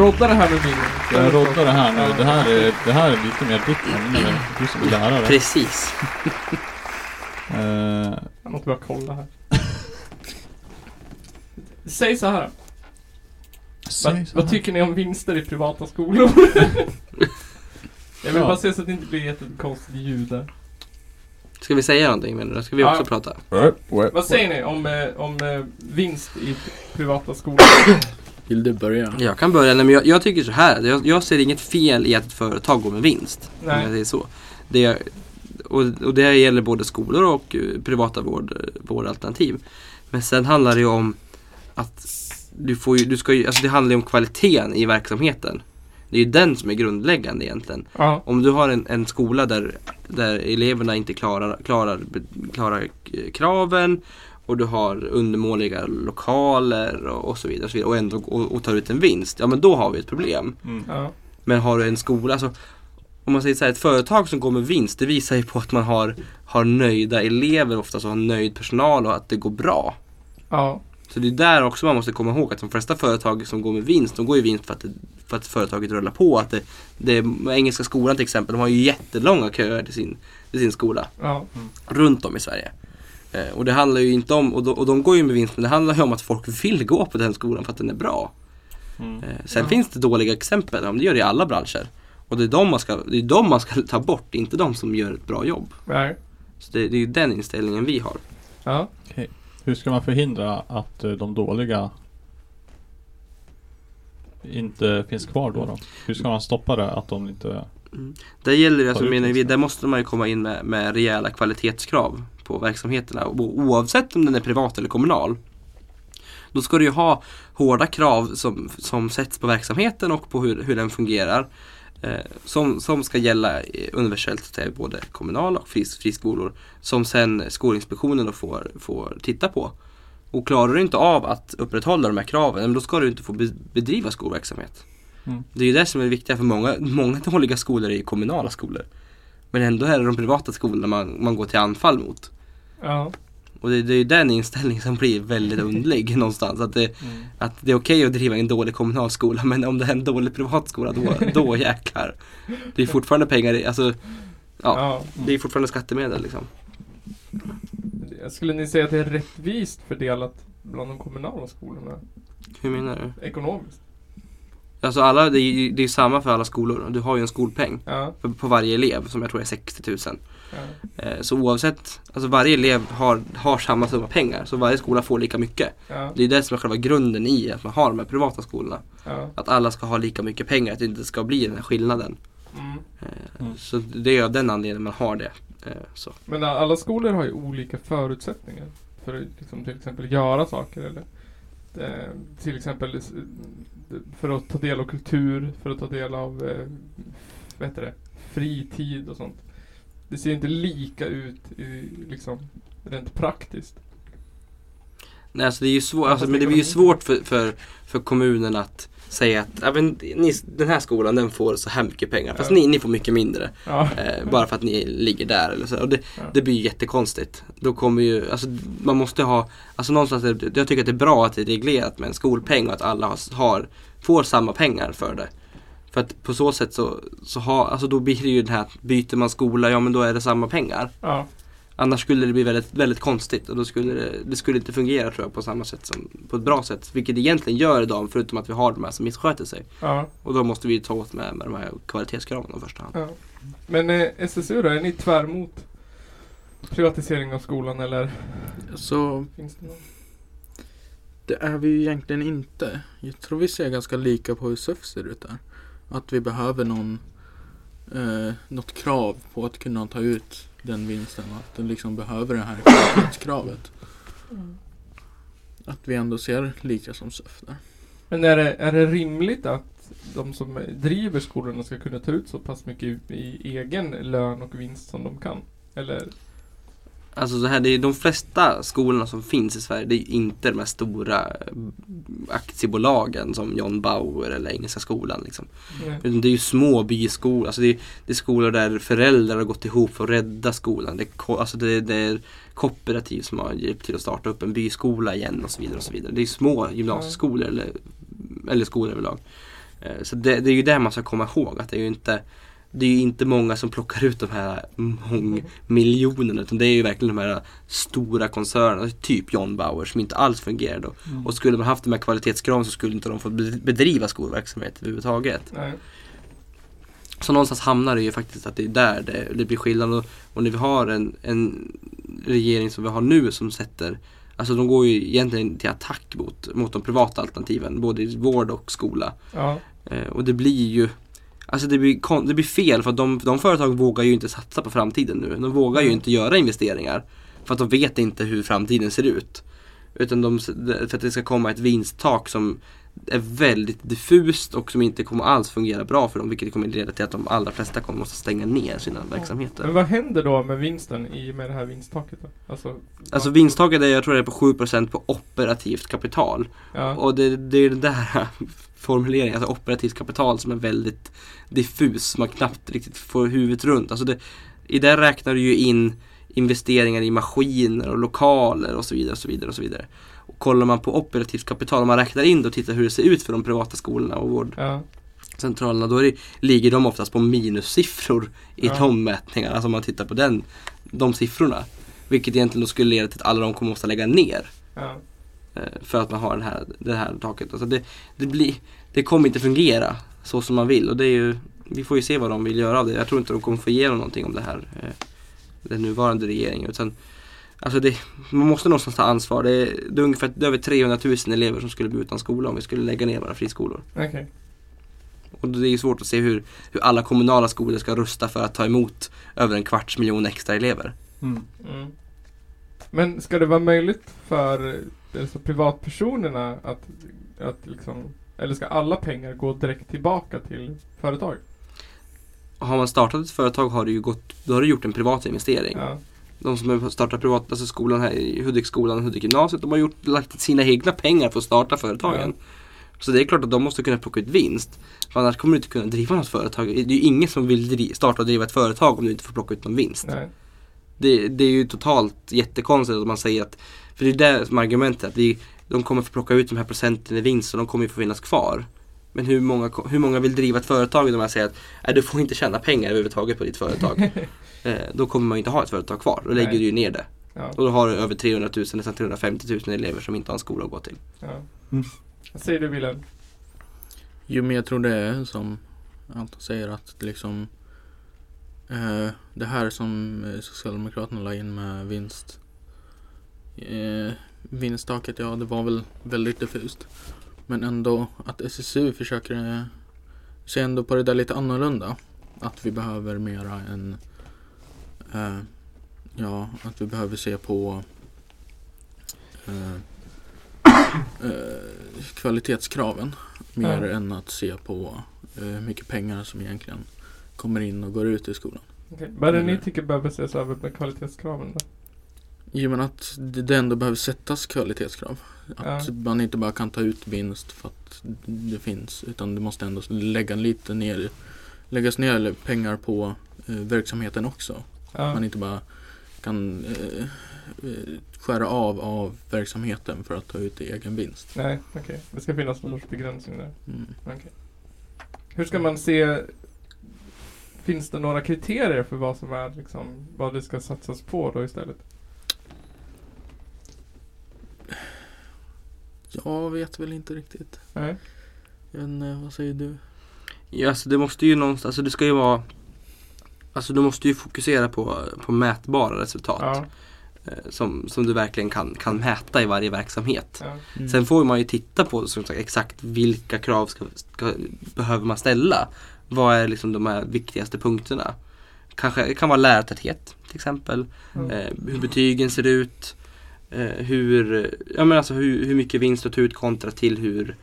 Jag roddar det här med min. Jag roddar det här nu. Ja. Det här är, det här är lite mer ditt ämne. Du som är lärare. Precis. Eh, Jag måste bara kolla här. Säg så här. säg Vad, så vad här. tycker ni om vinster i privata skolor? Jag vill Ja. bara se så att det inte blir jättekonstigt ljud där. Ska vi säga någonting menar du? Ska vi Ja. också prata? Vad säger ni om, eh, om eh, vinst i privata skolor? Vill du börja? Jag kan börja, nej, men jag, jag tycker så här. Jag, jag ser inget fel i att ett företag går med vinst. Om Nej. jag säger så. Det, och, och det gäller både skolor och eh, privata vård, vårdalternativ. Men sen handlar det ju om att du får ju, du ska ju, alltså det handlar ju om kvaliteten i verksamheten. Det är ju den som är grundläggande egentligen. Ja. Om du har en, en skola där, där eleverna inte klarar, klarar, klarar eh, kraven och du har undermåliga lokaler och, och så vidare och, så vidare och ändå och, och tar ut en vinst, ja men då har vi ett problem. Mm. Ja. Men har du en skola, alltså om man säger så här, ett företag som går med vinst, det visar ju på att man har, har nöjda elever oftast och har nöjd personal och att det går bra. Ja. Så det är där också man måste komma ihåg att de flesta företag som går med vinst, de går ju vinst för att, det, för att företaget rullar på. Att det, det, Engelska skolan till exempel, de har ju jättelånga köer till sin, till sin skola Ja. runt om i Sverige. Eh, och det handlar ju inte om, och de, och de går ju med vinst, men det handlar ju om att folk vill gå på den skolan för att den är bra. Mm. Eh, sen Ja. finns det dåliga exempel, ja, det gör det i alla branscher. Och det är de man ska, det är de man ska ta bort, inte de som gör ett bra jobb. Nej. Så det, det är ju den inställningen vi har. Ja. Hur ska man förhindra att eh, de dåliga inte finns kvar då? då? Hur ska man stoppa det? Att de inte... Där gäller det, alltså, menar vi, där måste man ju komma in med, med rejäla kvalitetskrav på verksamheterna. Och oavsett om den är privat eller kommunal. Då ska du ju ha hårda krav som, som sätts på verksamheten och på hur, hur den fungerar. Eh, som, som ska gälla universellt till både kommunala och fris, friskolor. Som sen Skolinspektionen då får, får titta på. Och klarar du inte av att upprätthålla de här kraven, då ska du inte få be- bedriva skolverksamhet. Mm. Det är ju det som är det viktiga för många, många dåliga skolor är ju kommunala skolor. Men ändå är det de privata skolorna man, man går till anfall mot. Ja. Och det, det är ju den inställningen som blir väldigt underlig någonstans. Att det, att det är okej att driva en dålig kommunal skola men om det är en dålig privat skola då, då jäklar. Det är fortfarande pengar i, alltså Ja. ja. det är fortfarande skattemedel liksom. Skulle ni säga att det är rättvist fördelat bland de kommunala skolorna? Hur menar du? Ekonomiskt? Alltså alla, det är ju samma för alla skolor. Du har ju en skolpeng Ja. på varje elev som jag tror är 60 000. Ja. Eh, Så oavsett, alltså varje elev har, har samma summa pengar så varje skola får lika mycket. Ja. Det är det som är själva grunden i att man har de här privata skolorna. ja. Att alla ska ha lika mycket pengar, att det inte ska bli den här skillnaden. Mm. Eh, Mm. Så det är av den anledningen man har det. Eh, Så. Men alla skolor har ju olika förutsättningar för att liksom, till exempel göra saker eller till exempel för att ta del av kultur, för att ta del av vad heter det, fritid och sånt. Det ser inte lika ut i, liksom rent praktiskt. Nej, alltså det är ju svårt, alltså, men det blir ju svårt för, för, för kommunen att säga att ja, men, ni, den här skolan den får så här mycket pengar fast Ja. ni, ni får mycket mindre. Ja. Eh, bara för att ni ligger där eller så. Och det, Ja. det blir ju jättekonstigt. Då kommer ju, alltså man måste ha, alltså någonstans, är jag tycker att det är bra att det är reglerat med en skolpeng och att alla har, har får samma pengar för det. För att på så sätt så, så har, alltså då blir det ju det här, att byter man skola, ja men då är det samma pengar. Ja. Annars skulle det bli väldigt, väldigt konstigt och då skulle det, det skulle inte fungera tror jag på samma sätt som, på ett bra sätt. Vilket det egentligen gör idag förutom att vi har de här som missköter sig. ja. Och då måste vi ta åt med, med de här kvalitetskraven i första hand. ja. Men eh, SSU då, är ni tvär emot privatisering av skolan eller Så finns det någon? det är vi ju egentligen inte. Jag tror vi ser ganska lika på hur SUF ser ut där. Att vi behöver någon eh, något krav på att kunna ta ut den vinsten. Att den liksom behöver det här kvalitetskravet. Att vi ändå ser lika som SUF där. Men är det, är det rimligt att de som driver skolorna ska kunna ta ut så pass mycket i egen lön och vinst som de kan? Eller? Alltså så här, det är de flesta skolorna som finns i Sverige, det är inte de här stora eh, aktiebolagen som John Bauer eller Engelska skolan. Liksom. Utan det är ju små byskolor, alltså det är, det är skolor där föräldrar har gått ihop för att rädda skolan. Det är, alltså det, det är kooperativ som har hjälpt till att starta upp en byskola igen och så vidare. Och så vidare. Det är små gymnasieskolor eller, eller skolor överlag. Eh, Så det, det är ju det man ska komma ihåg att det är ju inte det är ju inte många som plockar ut de här mångmiljonerna utan det är ju verkligen de här stora koncernerna, typ John Bauer som inte alls fungerar då. Mm. Och skulle man haft de här kvalitetskraven så skulle inte de få bedriva skolverksamhet överhuvudtaget. Nej. Så någonstans hamnar det ju faktiskt att det är där det, det blir skillnad. Och, och när vi har en, en regering som vi har nu som sätter Alltså de går ju egentligen till attack mot, mot de privata alternativen, både i vård och skola. Ja. Eh, och det blir ju Alltså det blir, det blir fel för att de, de företag vågar ju inte satsa på framtiden nu. De vågar ju Mm. inte göra investeringar. För att de vet inte hur framtiden ser ut. Utan de, för att det ska komma ett vinsttak som är väldigt diffust och som inte kommer alls fungera bra för dem. Vilket kommer leda till att de allra flesta kommer måste stänga ner sina verksamheter. Men vad händer då med vinsten i med det här vinsttaket då? Alltså, Alltså vinsttaket är jag tror det är på 7% på operativt kapital. ja. Och det, det är den där formuleringen, alltså operativt kapital som är väldigt diffus. Man knappt riktigt får huvudet runt. Alltså det, I det räknar du ju in investeringar i maskiner och lokaler och så vidare. Och så vidare, och så vidare. Och kollar man på operativt kapital, om man räknar in det och tittar hur det ser ut för de privata skolorna och vårdcentralerna, ja. då det, ligger de oftast på minussiffror i Ja. de mätningarna. Alltså om man tittar på den, de siffrorna. Vilket egentligen då skulle leda till att alla de kommer måste lägga ner. ja. Eh, För att man har den här, det här taket. Alltså det, det, blir, det kommer inte fungera så som man vill och det är ju, vi får ju se vad de vill göra av det. Jag tror inte de kommer få igenom någonting om det här, eh, den nuvarande regeringen. Utan, alltså det, man måste någonstans ta ansvar. Det är, det är ungefär det är över 300 000 elever som skulle bli utan skola om vi skulle lägga ner våra friskolor. Okej. Och det är ju svårt att se hur, hur alla kommunala skolor ska rusta för att ta emot över en kvarts miljon extra elever. Mm. Mm. Men ska det vara möjligt för alltså, privatpersonerna att, att liksom, eller ska alla pengar gå direkt tillbaka till företag? Har man startat ett företag har det ju gått, då har du gjort en privat investering. Ja. De som startat privat, alltså skolan här i Hudikskolan och Hudik-gymnasiet, de har gjort, lagt sina egna pengar för att starta företagen. Så det är klart att de måste kunna plocka ut vinst. För annars kommer du inte kunna driva något företag. Det är ju ingen som vill starta och driva ett företag om du inte får plocka ut någon vinst. Det, det är ju totalt jättekonstigt att man säger att, för det är det som är argumentet, att vi, de kommer få plocka ut de här procenten i vinst och de kommer ju få finnas kvar. Men hur många, hur många vill driva ett företag om man säger att nej, du får inte tjäna pengar överhuvudtaget på ditt företag. eh, då kommer man ju inte ha ett företag kvar, då lägger Nej. du ju ner det. Ja. Och då har du över 300 000, nästan 350 000 elever som inte har en skola att gå till. ja. Mm. Vad säger du Wilhelm? Jo men jag tror det är som Anton säger att liksom eh, Det här som eh, Socialdemokraterna la in med vinst eh, Vinsttaket, ja det var väl väldigt diffust Men ändå att SSU försöker eh, se ändå på det där lite annorlunda Att vi behöver mera en eh, Ja, att vi behöver se på eh, eh, kvalitetskraven mer Ja. än att se på eh, hur mycket pengar som egentligen kommer in och går ut i skolan. Okay. Vad är det ni tycker behöver ses över med kvalitetskraven då? Jo men att det ändå behöver sättas kvalitetskrav. Att Ja. man inte bara kan ta ut vinst för att det finns. Utan det måste ändå lägga lite ner, läggas ner pengar på eh, verksamheten också. Ja. Man inte bara kan eh, eh, skära av av verksamheten för att ta ut egen vinst. Nej, okej. Det ska finnas någon sorts begränsning där. Mm. Okej. Hur ska man se Finns det några kriterier för vad som är liksom Vad det ska satsas på då istället? Jag vet väl inte riktigt. Nej? Men, eh, vad säger du? Ja, alltså det måste ju någonstans, alltså det ska ju vara Alltså du måste ju fokusera på, på mätbara resultat Ja. eh, som, som du verkligen kan, kan mäta i varje verksamhet. ja. Mm. Sen får man ju titta på som sagt, exakt vilka krav ska, ska, behöver man ställa. Vad är liksom de här viktigaste punkterna? Kanske det kan vara lärartäthet till exempel. Mm. Eh, hur betygen ser ut. Eh, hur, ja, men alltså hur, hur mycket vinst att ta ut kontra till hur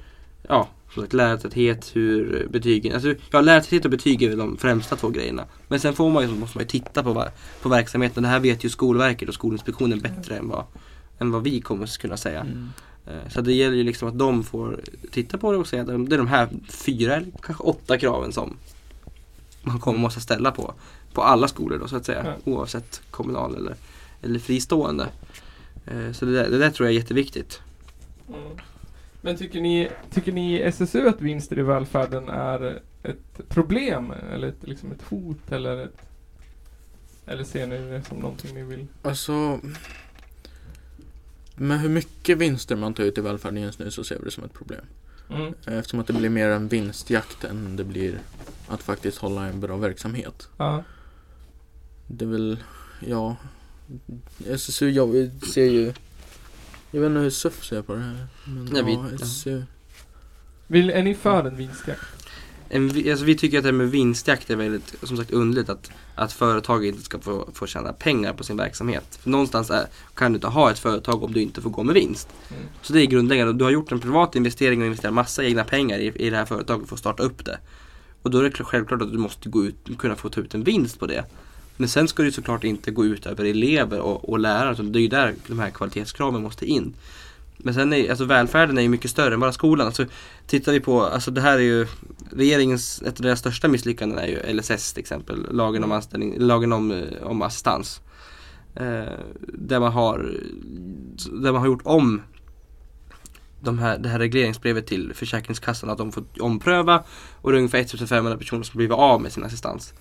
Ja, som sagt lärartäthet, hur betygen, alltså ja lärartäthet och betyg är väl de främsta två grejerna. Men sen får man ju, måste man ju titta på, på verksamheten. Det här vet ju Skolverket och Skolinspektionen bättre än vad, än vad vi kommer att kunna säga. Mm. Eh, Så det gäller ju liksom att de får titta på det och säga att det är de här fyra eller kanske åtta kraven som man kommer måste ställa på, på alla skolor då så att säga. Ja. Oavsett kommunal eller, eller fristående. Eh, Så det där, det där tror jag är jätteviktigt. Mm. Men tycker ni, tycker ni i SSU att vinster i välfärden är ett problem? Eller ett, liksom ett hot? Eller, ett, eller ser ni det som någonting ni vill? Alltså med hur mycket vinster man tar ut i välfärden just nu så ser vi det som ett problem. Mm. Eftersom att det blir mer en vinstjakt än det blir att faktiskt hålla en bra verksamhet. Ja. Det är väl, ja SSU jag ser ju Jag vet inte hur SUF ser på det här. Men Nej, vi- ja, ja. SSU. Vill, är ni för en vinstjakt? En, vi- alltså, vi tycker att det här med vinstjakt är väldigt, som sagt underligt att, att företag inte ska få, få tjäna pengar på sin verksamhet. För någonstans är, kan du inte ha ett företag om du inte får gå med vinst. Mm. Så det är grundläggande. Du har gjort en privat investering och investerat massa egna pengar i, i det här företaget för att starta upp det. Och då är det kl- självklart att du måste gå ut, kunna få ta ut en vinst på det. Men sen ska det ju såklart inte gå ut över elever och, och lärare. Så det är ju där de här kvalitetskraven måste in. Men sen är alltså välfärden är ju mycket större än bara skolan. Alltså, tittar vi på, alltså det här är ju regeringens, ett av deras största misslyckanden är ju LSS till exempel, lagen om, anställning, lagen om, eh, om assistans. Eh, där, man har, där man har gjort om de här, det här regleringsbrevet till Försäkringskassan att de får ompröva och det är ungefär 1500 personer som blivit av med sin assistans.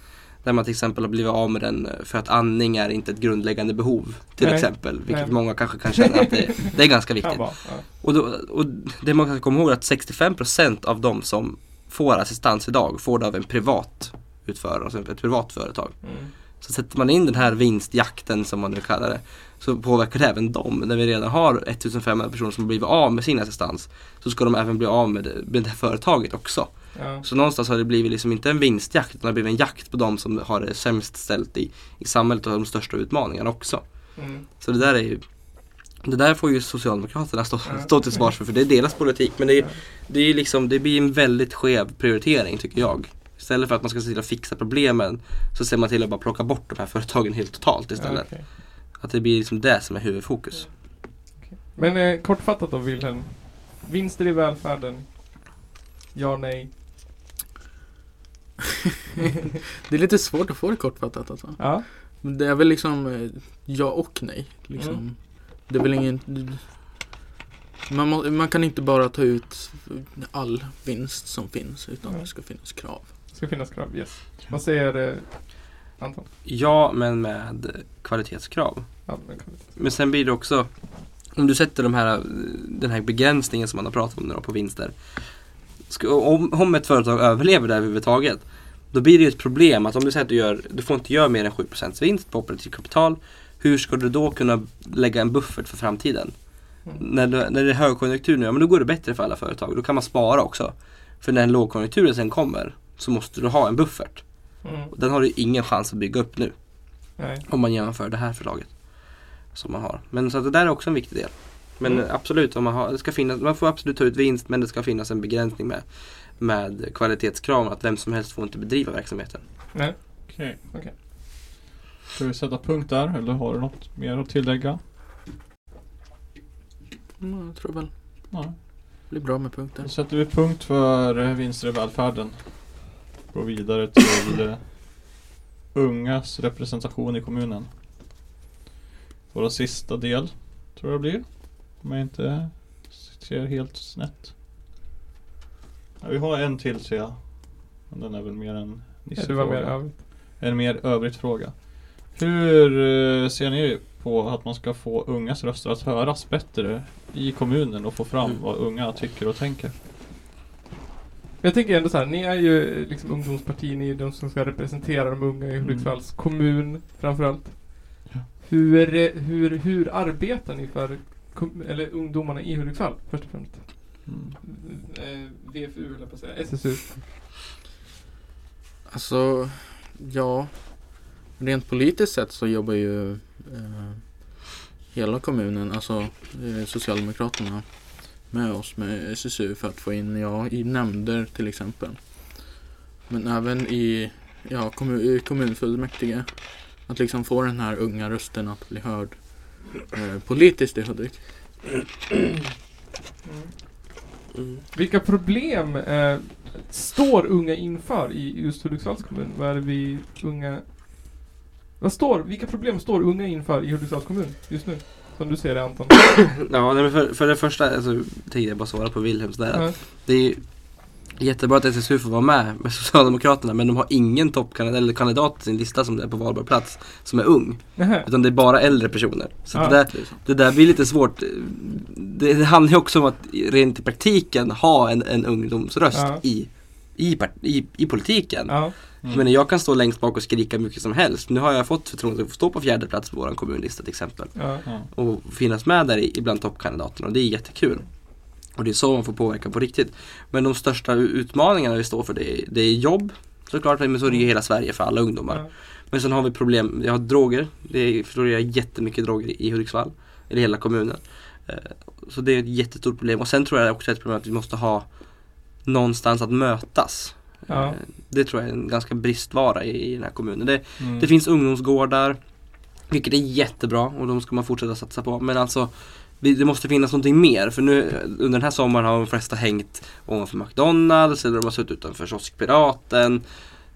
Där man till exempel har blivit av med den för att andning är inte ett grundläggande behov till Nej. exempel. Vilket Nej. många kanske kan känna att det, det är ganska viktigt. Vara. Ja. Och, då, och det man kan komma ihåg är att 65% av de som får assistans idag får det av en privat utförare, alltså ett privat företag. Mm. Så sätter man in den här vinstjakten som man nu kallar det så påverkar det även dem. När vi redan har 1500 personer som har blivit av med sin assistans så ska de även bli av med det, med det här företaget också. Ja. Så någonstans har det blivit liksom inte en vinstjakt utan det har blivit en jakt på de som har det sämst ställt i, i samhället och de största utmaningarna också. Mm. Så det där är ju det där får ju Socialdemokraterna stå, stå till svars för, för det är deras politik. Men det, är, det, är liksom, det blir en väldigt skev prioritering tycker jag. Istället för att man ska se till att fixa problemen så ser man till att bara plocka bort de här företagen helt totalt istället. Ja, okej. Att det blir liksom det som är huvudfokus. Men eh, kortfattat då Wilhelm. Vinster i välfärden? Ja, nej. Det är lite svårt att få det kortfattat alltså. Ja. Men Det är väl liksom eh, ja och nej. Liksom. Mm. Det är väl ingen... Man, må, man kan inte bara ta ut all vinst som finns utan Nej. det ska finnas krav. Det ska finnas krav, yes. Vad säger eh, Anton? Ja, men med kvalitetskrav. Ja, men vi- Men sen blir det också om du sätter de här, den här begränsningen som man har pratat om nu på vinster. Om, om ett företag överlever det överhuvudtaget då blir det ju ett problem att om du säger att du, gör, du får inte göra mer än 7% vinst på operativt kapital. Hur ska du då kunna lägga en buffert för framtiden? Mm. När, du, när det är högkonjunktur nu, ja men då går det bättre för alla företag. Då kan man spara också. För när en lågkonjunktur sen kommer så måste du ha en buffert. Mm. Den har du ingen chans att bygga upp nu. Nej. Om man genomför det här förslaget. Som man har. Men så att det där är också en viktig del. Men Mm. absolut, om man, har, det ska finnas, man får absolut ta ut vinst men det ska finnas en begränsning med, med kvalitetskrav. Att vem som helst får inte bedriva verksamheten. Nej. Okej. Okej. Ska vi sätta punkt där eller har du något mer att tillägga? Mm, jag tror väl Nej. det blir bra med punkter. Då sätter vi punkt för eh, vinster i välfärden. Går vidare till eh, ungas representation i kommunen. Vår sista del tror jag det blir. Om jag inte ser helt snett. Ja, vi har en till ser jag. Men den är väl mer en Nisse-fråga. En mer övrigt fråga. Hur eh, ser ni på att man ska få ungas röster att höras bättre i kommunen och få fram Mm. vad unga tycker och tänker? Jag tänker ändå så här, ni är ju liksom ungdomsparti, ni är de som ska representera de unga i Hudiksvalls kommun framförallt. Ja. Hur, eh, hur, hur arbetar ni för eller ungdomarna i Hudiksvall först och främst? Mm. Eh, VFU eller på att säga, SSU. Alltså, ja. Rent politiskt sett så jobbar ju eh, hela kommunen, alltså eh, Socialdemokraterna med oss med SSU för att få in, ja, i nämnder till exempel. Men även i, ja, kommun, i kommunfullmäktige. Att liksom få den här unga rösten att bli hörd eh, politiskt i Hudik. Vilka problem eh, står unga inför i just Hudiksvalls kommun? Vad är det vi unga... Vad står, vilka problem står unga inför i Hudiksvalls kommun just nu? Som du ser det Anton? Ja, nej, men för, för det första alltså, tänkte jag bara svara på Wilhelms där. Ja. Att det är ju jättebra att SSU får vara med med Socialdemokraterna men de har ingen toppkandidat eller kandidat i sin lista som är på valbar plats som är ung. Nähä. Utan det är bara äldre personer. Så Ja. det, där, Det där blir lite svårt. Det, det handlar ju också om att rent i praktiken ha en, en ungdomsröst Ja. i, i, i, i politiken. Ja. Jag menar, jag kan stå längst bak och skrika mycket som helst. Nu har jag fått förtroendet att få stå på fjärde plats på vår kommunlista till exempel. Ja. Och finnas med där i- bland toppkandidaterna och det är jättekul. Och det är så man får påverka på riktigt. Men de största utmaningarna vi står för det är, det är jobb såklart, men så är det ju hela Sverige för alla ungdomar. Ja. Men sen har vi problem, vi har droger. Det florerar jättemycket droger i Hudiksvall, eller hela kommunen. Eh, Så det är ett jättestort problem. Och sen tror jag också ett problem att vi måste ha någonstans att mötas. Ja. Eh, Det tror jag är en ganska bristvara i, i den här kommunen. Det, Mm. det finns ungdomsgårdar, vilket är jättebra och de ska man fortsätta satsa på. Men alltså, det måste finnas någonting mer. För nu under den här sommaren har de flesta hängt ovanför McDonalds eller de har suttit utanför kioskpiraten.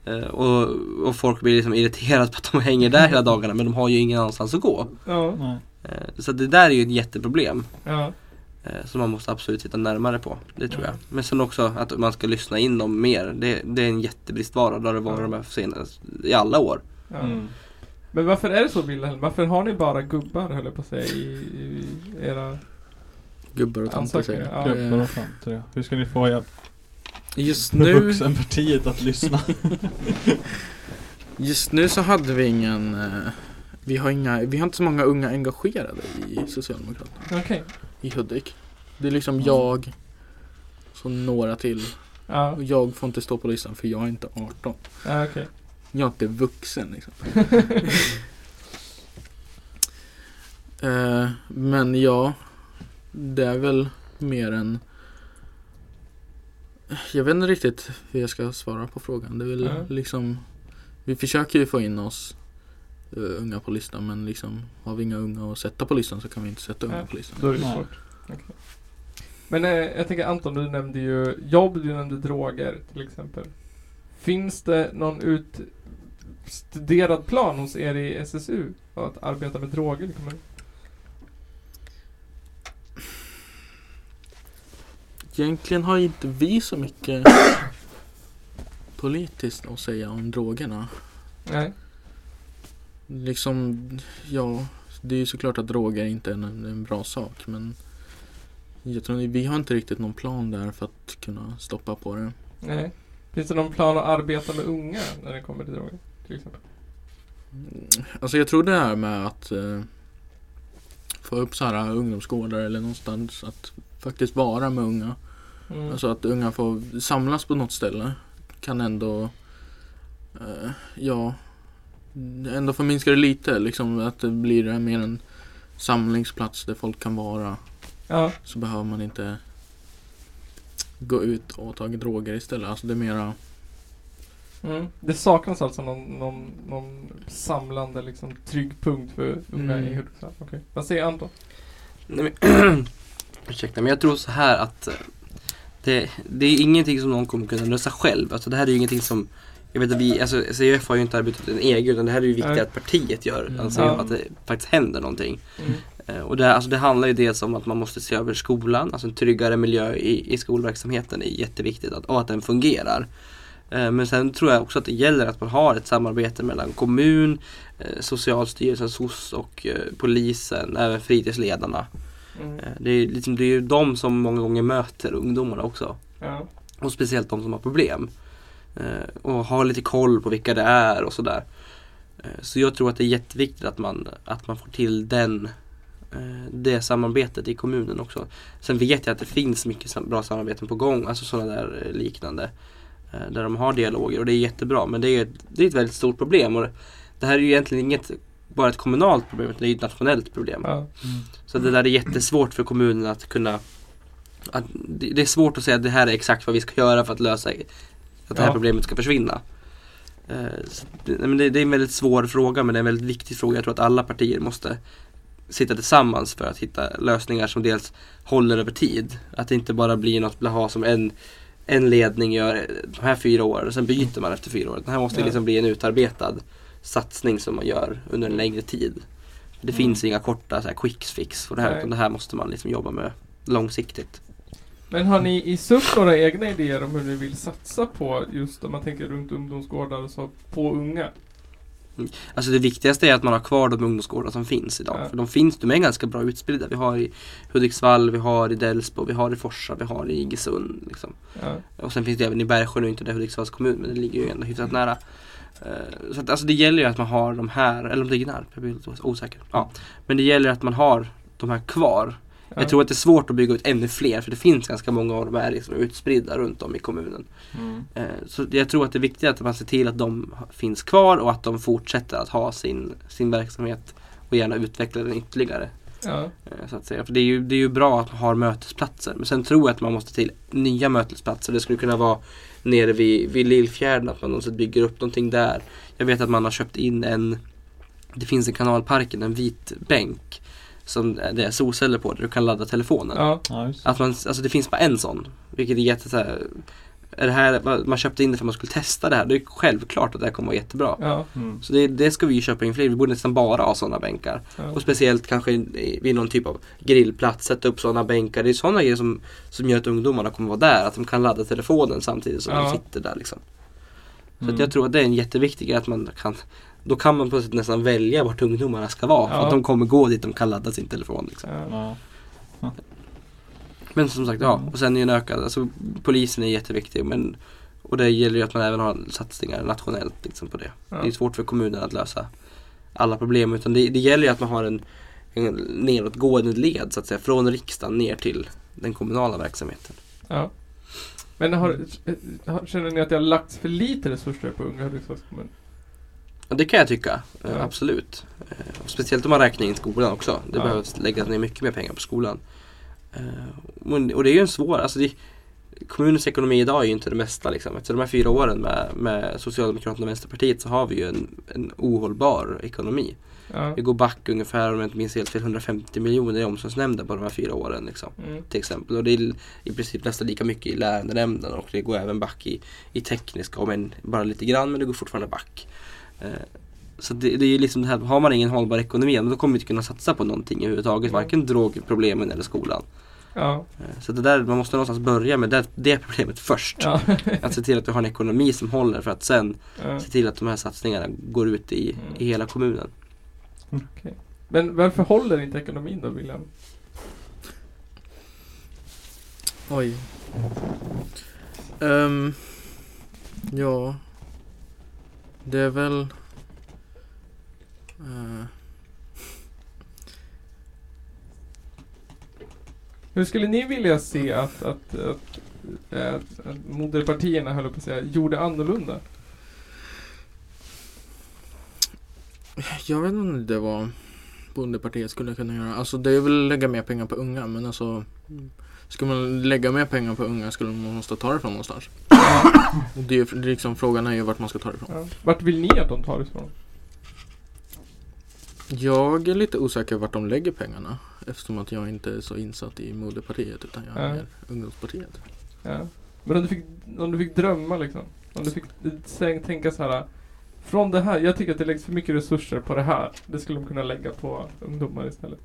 Eh, Och, och folk blir liksom irriterade på att de hänger där hela dagarna men de har ju ingen annanstans att gå. Ja. Eh, Så det där är ju ett jätteproblem. Ja. eh, Som man måste absolut titta närmare på. Det tror jag. Men sen också att man ska lyssna in dem mer. Det, det är en jättebristvara. Det har det varit de här senast, i alla år. Ja. Mm. Men varför är det så Wilhelm? Varför har ni bara gubbar höll jag på att säga i, i era Gubbar och tanter säger jag. Ja. Gubbar och tanter, ja. Hur ska ni få hjälp Just nu, vuxenpartiet att lyssna? just nu så hade vi ingen eh, vi har, inga, vi har inte så många unga engagerade i Socialdemokraterna Okej. i Hudik. Det är liksom Mm. jag så några till. Ja. Och jag får inte stå på listan för jag är inte 18. Ja, okej. Jag är inte vuxen liksom. Eh, men ja, det är väl mer än Jag vet inte riktigt hur jag ska svara på frågan. Det är väl Ja. liksom Vi försöker ju få in oss eh, unga på listan men liksom har vi inga unga att sätta på listan så kan vi inte sätta unga Ja. på listan. Då är det svårt. Okej. Men eh, jag tänker Anton, du nämnde ju jobb, du nämnde droger till exempel. Finns det någon utstuderad plan hos er i SSU att arbeta med droger i kommunen? Egentligen har inte vi så mycket politiskt att säga om drogerna. Nej. Liksom, ja, det är ju såklart att droger inte är en, en bra sak men jag tror vi har inte riktigt någon plan där för att kunna stoppa på det. Nej. Finns det någon plan att arbeta med unga när det kommer till droger? Till exempel? Mm, Alltså jag tror det här med att eh, få upp så här ungdomsgårdar eller någonstans att faktiskt vara med unga. Mm. Alltså att unga får samlas på något ställe kan ändå eh, ja ändå förminska det lite liksom att det blir mer en samlingsplats där folk kan vara Ja. så behöver man inte gå ut och ta droger istället. Alltså det är mera Mm. Det saknas alltså någon, någon, någon samlande liksom trygg punkt för unga Mm. i Hudiksvall? Okej. Vad säger Anton? Nej, men, ursäkta, men jag tror så här att eh, det, det är ingenting som någon kommer kunna lösa själv. Alltså det här är ju ingenting som jag vet att vi, alltså CUF har ju inte arbetat en egen utan det här är ju viktigt att partiet gör. Mm. Alltså att det faktiskt händer någonting. Mm. Eh, Och det, alltså det handlar ju dels om att man måste se över skolan, alltså en tryggare miljö i, i skolverksamheten är jätteviktigt att, och att den fungerar. Eh, Men sen tror jag också att det gäller att man har ett samarbete mellan kommun, eh, Socialstyrelsen, SOS och polisen, även fritidsledarna. Mm. Det är, liksom, det är ju de som många gånger möter ungdomarna också. Ja. Och speciellt de som har problem. Eh, och har lite koll på vilka det är och sådär. Eh, så jag tror att det är jätteviktigt att man, att man får till den, eh, det samarbetet i kommunen också. Sen vet jag att det finns mycket bra samarbeten på gång, alltså sådana där liknande. Där de har dialoger och det är jättebra men det är, det är ett väldigt stort problem. Och det här är ju egentligen inget bara ett kommunalt problem utan det är ett nationellt problem. Ja. Så det där är jättesvårt för kommunen att kunna att, det är svårt att säga att det här är exakt vad vi ska göra för att lösa att det här Ja. problemet ska försvinna. Eh, det, är en väldigt svår fråga men det är en väldigt viktig fråga. Jag tror att alla partier måste sitta tillsammans för att hitta lösningar som dels håller över tid. Att det inte bara blir något blaha som en, en ledning gör de här fyra åren och sen byter man efter fyra år. Det här måste liksom bli en utarbetad satsning som man gör under en längre tid. Det finns inga korta så här, quick fix för det här. Utan det här måste man liksom jobba med långsiktigt. Men har ni i SUF några egna idéer om hur ni vill satsa på just om man tänker runt ungdomsgårdar och så på unga? Alltså det viktigaste är att man har kvar de ungdomsgårdar som finns idag. Ja. För de finns, de är ganska bra utspridda. Vi har i Hudiksvall, vi har i Delsbo, vi har i Forsa, vi har i Iggesund. Liksom. Ja. Och sen finns det även i Bergsjö, nu inte det Hudiksvalls kommun men det ligger ju ändå hyfsat nära. Eh, Så att, alltså det gäller ju att man har de här, eller om det är Gnarp, jag blir lite os- osäker. Ja. Men det gäller att man har de här kvar. Ja. Jag tror att det är svårt att bygga ut ännu fler för det finns ganska många av de här liksom utspridda runt om i kommunen. Mm. Eh, Så jag tror att det är viktigt att man ser till att de finns kvar och att de fortsätter att ha sin, sin verksamhet och gärna utveckla den ytterligare. Ja. eh, Så att säga. För det är, ju, det är ju bra att man har mötesplatser men sen tror jag att man måste till nya mötesplatser. Det skulle kunna vara nere vid, vid Lillfjärden att man någonstans bygger upp någonting där. Jag vet att man har köpt in en Det finns i kanalparken en vit bänk som det är solceller på där du kan ladda telefonen. Ja. Att man, alltså det finns bara en sån. Vilket är jätte så här, är det här, man köpte in det för att man skulle testa det här. Det är självklart att det här kommer vara jättebra. Ja. Mm. Så det, det ska vi ju köpa in fler. Vi borde nästan bara ha sådana bänkar. Ja. Och speciellt kanske i- vid någon typ av grillplats, sätta upp sådana bänkar. Det är sådana grejer som, som gör att ungdomarna kommer vara där. Att de kan ladda telefonen samtidigt som Ja. de sitter där liksom. Så Mm. att jag tror att det är en jätteviktig grej att man kan Då kan man på ett sätt nästan välja vart ungdomarna ska vara. För Ja. att de kommer gå dit de kan ladda sin telefon. Liksom. Ja. Ja. Men som sagt, ja. Och sen är ju en ökad, alltså polisen är jätteviktig. Men, och det gäller ju att man även har satsningar nationellt liksom, på det. Ja. Det är svårt för kommunen att lösa alla problem. Utan det, det gäller ju att man har en, en nedåtgående led så att säga. Från riksdagen ner till den kommunala verksamheten. Ja. Men har, har, känner ni att det har lagts för lite resurser på unga Hudiksvalls kommun? Det kan jag tycka, eh, Ja. absolut. Eh, speciellt om man räknar in skolan också. Det Ja. behövs läggas ner mycket mer pengar på skolan. Eh, och det är ju en svår, alltså det, kommunens ekonomi idag är ju inte det mesta liksom. Efter de här fyra åren med, med Socialdemokraterna och Vänsterpartiet så har vi ju en, en ohållbar ekonomi. Ja. Vi går back ungefär, om jag inte minns helt fel, 150 miljoner i omsorgsnämnden på de här fyra åren. Liksom, Mm. till exempel. Och det är i princip nästan lika mycket i lärandenämnden och det går även back i, i tekniska, om än bara lite grann, men det går fortfarande back. Eh, så det, det är ju liksom det här, har man ingen hållbar ekonomi, då kommer vi inte kunna satsa på någonting överhuvudtaget, Mm. varken drogproblemen eller skolan. Ja. Eh, Så det där, man måste någonstans börja med det, det problemet först. Ja. Att se till att du har en ekonomi som håller för att sen ja. se till att de här satsningarna går ut i, Mm. i hela kommunen. Men varför håller inte ekonomin då William? Oj. Ehm, ja. Det är väl... eh, Hur skulle ni vilja se att, att, att, att, att moderpartierna, höll på att säga, gjorde annorlunda? jag vet inte var Bondepartiet skulle kunna göra. Alltså det är väl lägga mer pengar på unga men alltså Ska man lägga mer pengar på unga skulle man måste ta det från någonstans. Och det är, det liksom frågan är ju vart man ska ta det ifrån. Ja. Vart vill ni att de tar ifrån? Jag är lite osäker vart de lägger pengarna. Eftersom att jag inte är så insatt i moderpartiet utan jag är Ja. ungdomspartiet. Ja. Men om du fick, om du fick drömma liksom. Om du fick tänk- tänka så här. Från det här, jag tycker att det läggs för mycket resurser på det här. Det skulle de kunna lägga på ungdomar istället.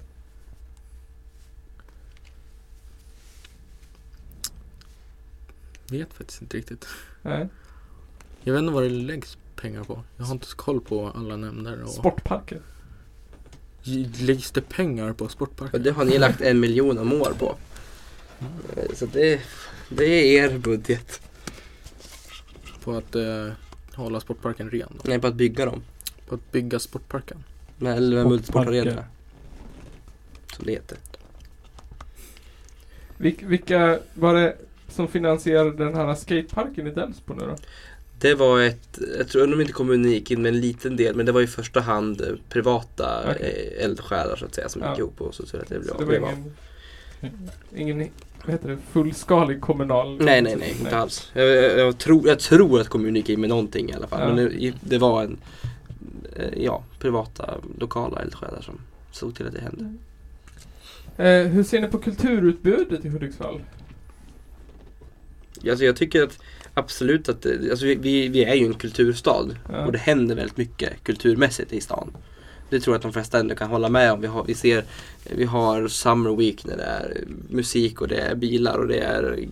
Vet faktiskt inte riktigt. Nej. Jag vet inte vad det läggs pengar på. Jag har inte koll på alla nämnder. Och... Sportparker. Läggs det pengar på sportparker? det har ni lagt en miljon om år på. Eh, Så det, det är er budget. På att eh, hålla sportparken ren? Då. Nej, på att bygga dem. På att bygga sportparken? Med, eller. Sportparker. Som det heter. Vil, vilka var det som finansierade den här skateparken i Delsbo nu då? Det var ett, jag tror undrar om inte kommunen gick in med en liten del men det var i första hand eh, privata Okej. eh, eldsjälar så att säga som Ja. gick ihop och så att det blev Så det var ingen, ingen vad heter det, fullskalig kommunal... Nej, nej, nej, inte alls. Jag, jag, jag, tror, jag tror att kommunen gick in med någonting i alla fall. Ja. Men det, det var en, eh, ja, privata lokala eldsjälar som såg till att det hände. Eh, hur ser ni på kulturutbudet i Hudiksvall? Alltså jag tycker att absolut att, det- alltså vi, vi, är ju en kulturstad Ja. och det händer väldigt mycket kulturmässigt i stan. Det tror jag att de flesta ändå kan hålla med om. Vi har, vi ser, vi har Summer Week när det är musik och det är bilar och det är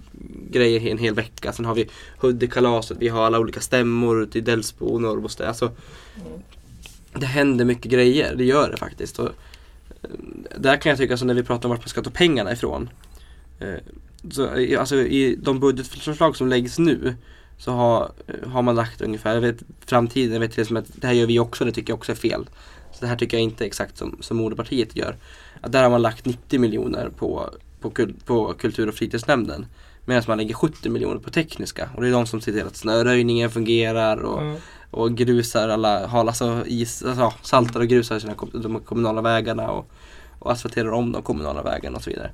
grejer en hel vecka. Sen har vi Huddekalaset, vi har alla olika stämmor ute i Delsbo och Norrbosten. Alltså, det händer mycket grejer, det gör det faktiskt. Och, eh, där kan jag tycka, så när vi pratar om vart man ska ta pengarna ifrån. Så, i- alltså, I de budgetförslag som läggs nu så har, har man lagt ungefär, jag vet framtiden, jag vet det som att det här gör vi också, det tycker jag också är fel. Så det här tycker jag inte är exakt som, som Moderpartiet gör. Att där har man lagt 90 miljoner på, på, kul, på kultur och fritidsnämnden. Medan man lägger 70 miljoner på tekniska. Och det är de som ser till att snöröjningen fungerar och, Ja. och grusar alla, har alltså is, alltså, saltar och grusar sina, de kommunala vägarna och, och asfalterar om de kommunala vägarna och så vidare.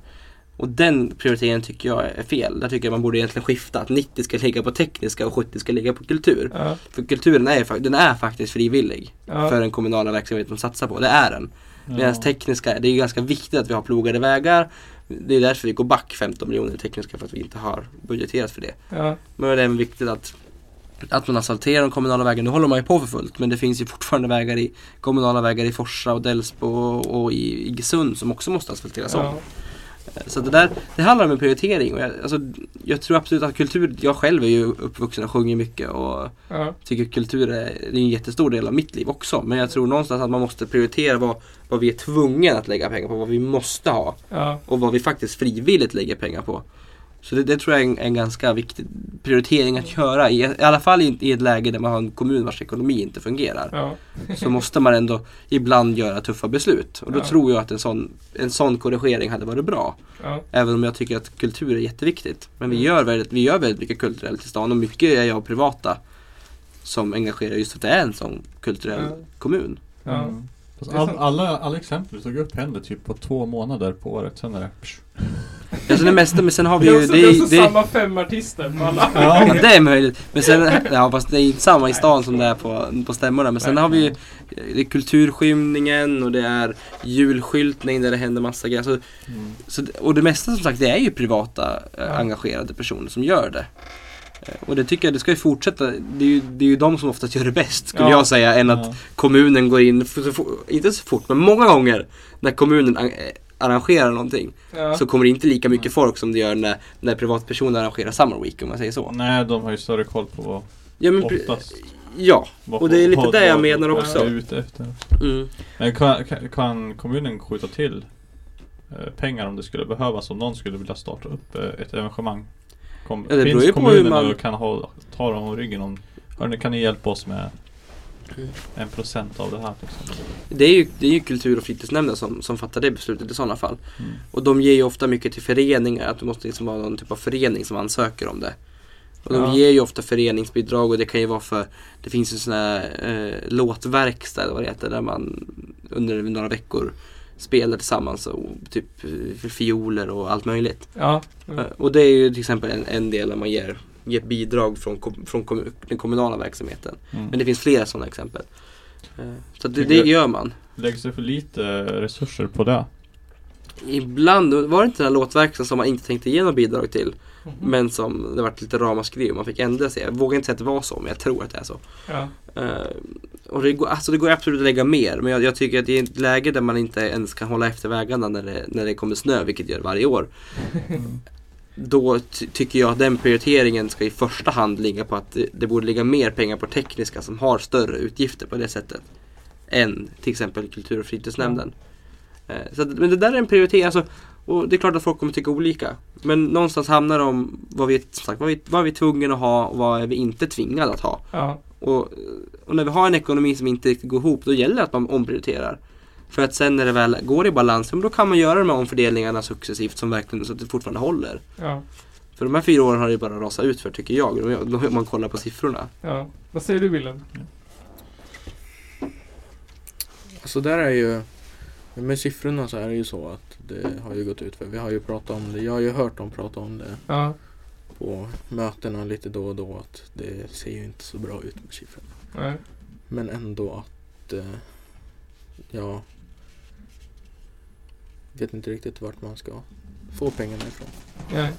Och den prioriteringen tycker jag är fel. Där tycker jag man borde egentligen skifta. Att 90 ska ligga på tekniska och 70 ska ligga på kultur. Ja. För kulturen är, den är faktiskt frivillig. Ja. För den kommunala verksamheten de satsar på. Det är den. Medan Ja. tekniska, det är ju ganska viktigt att vi har plogade vägar. Det är därför vi går back 15 miljoner i tekniska för att vi inte har budgeterat för det. Ja. Men det är även viktigt att, att man asfalterar de kommunala vägarna. Nu håller man ju på för fullt men det finns ju fortfarande vägar i, kommunala vägar i Forsa och Delsbo och, och i Iggesund som också måste asfalteras om. Så det där, det handlar om en prioritering. Och jag, alltså, jag tror absolut att kultur, jag själv är ju uppvuxen och sjunger mycket och Ja. tycker kultur är, är en jättestor del av mitt liv också. Men jag tror någonstans att man måste prioritera vad, vad vi är tvungna att lägga pengar på, vad vi måste ha Ja. och vad vi faktiskt frivilligt lägger pengar på. Så det, det tror jag är en, en ganska viktig prioritering att göra. I, I alla fall i, i ett läge där man har en kommun vars ekonomi inte fungerar. Ja. Så måste man ändå ibland göra tuffa beslut. Och då Ja. tror jag att en sån, en sån korrigering hade varit bra. Ja. Även om jag tycker att kultur är jätteviktigt. Men vi gör väldigt, vi gör väldigt mycket kulturellt i stan och mycket är jag privata som engagerar just för att det är en sån kulturell Ja. kommun. Ja. Mm. All, alla, alla exempel du tog upp händer typ på två månader på året. Sen är det... Alltså det mesta, men sen har vi Det är ju... också, Det, det är det, samma fem artister på alla. Ja det är möjligt. Men sen, ja fast det är inte samma i stan som det är på, på stämmorna. Men sen har vi ju det är kulturskymningen och det är julskyltning där det händer massa grejer. Så, Mm. så, och det mesta som sagt det är ju privata eh, Ja. engagerade personer som gör det. Eh, Och det tycker jag, det ska ju fortsätta. Det är ju, det är ju de som oftast gör det bäst skulle Ja. jag säga. Än att Ja. kommunen går in, inte så fort men många gånger när kommunen eh, arrangerar någonting Ja. så kommer det inte lika mycket folk som det gör när, när privatpersoner arrangerar Summer Week om man säger så. Nej, de har ju större koll på vad, Ja, men, oftast. ja. Och det är lite det jag menar också. Mm. Men kan, kan, kommunen skjuta till eh, pengar om det skulle behövas om någon skulle vilja starta upp ett evenemang? Kom, Ja, det beror ju på hur man- och kan ha, ta dem om ryggen om Hörni, kan ni hjälpa oss med en procent av det här? Liksom? Det är ju, det är ju kultur och fritidsnämnden som, som fattar det beslutet i sådana fall. Mm. Och de ger ju ofta mycket till föreningar, att det måste liksom vara någon typ av förening som ansöker om det. Och de Ja. ger ju ofta föreningsbidrag och det kan ju vara för Det finns ju sån här eh, låtverkstad vad det heter där man under några veckor spelar tillsammans och typ eh, fioler och allt möjligt. Ja. Eh, Och det är ju till exempel en, en del där man ger, ger bidrag från, kom, från kommu- den kommunala verksamheten. Mm. Men det finns flera sådana exempel. Eh, Så det, det gör man. Läggs det för lite resurser på det? Ibland var det inte den här låtverkstaden som man inte tänkte ge något bidrag till. Mhm. Men som det vart lite ramaskri och man fick ändra sig. Jag vågar inte säga att det var så men jag tror att det är så. Ja. Eh, och det går, alltså det går absolut att lägga mer men jag, jag tycker att i ett läge där man inte ens kan hålla efter vägarna när det, när det kommer snö, vilket gör varje år. Då ty- tycker jag att den prioriteringen ska i första hand ligga på att det, det borde ligga mer pengar på tekniska som har större utgifter på det sättet. Än till exempel kultur och fritidsnämnden. Eh, Så att, men det där är en prioritering. Alltså, och det är klart att folk kommer tycka olika. Men någonstans hamnar det om vad vi, sagt, vad vi, vad vi är tvungna att ha och vad är vi inte tvingade att ha. Ja. Och, och när vi har en ekonomi som inte riktigt går ihop då gäller det att man omprioriterar. För att sen när det väl går i balans, men då kan man göra de här omfördelningarna successivt som verkligen så att det fortfarande håller. Ja. För de här fyra åren har det ju bara rasat ut för tycker jag, om man kollar på siffrorna. Ja. Vad säger du Willem? Så där är ju med siffrorna så är det ju så att det har ju gått ut för. Vi har ju pratat om det. Jag har ju hört dem prata om det Ja. på mötena lite då och då att det ser ju inte så bra ut med siffrorna. Nej. Men ändå att eh, ja vet inte riktigt vart man ska få pengarna ifrån. Nej.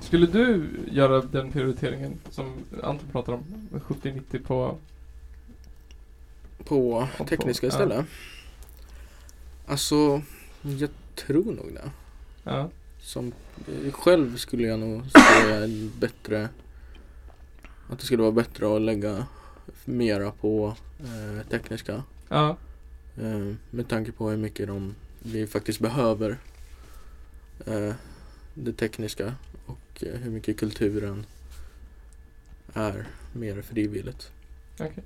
Skulle du göra den prioriteringen som Anton pratar om? 70-90 på... På på- tekniska ja. istället? Alltså, jag tror nog det. Ja. Som själv skulle jag nog säga bättre att det skulle vara bättre att lägga mera på eh, tekniska. Ja. Eh, med tanke på hur mycket de, vi faktiskt behöver eh, det tekniska och eh, hur mycket kulturen är mer frivilligt. Okej.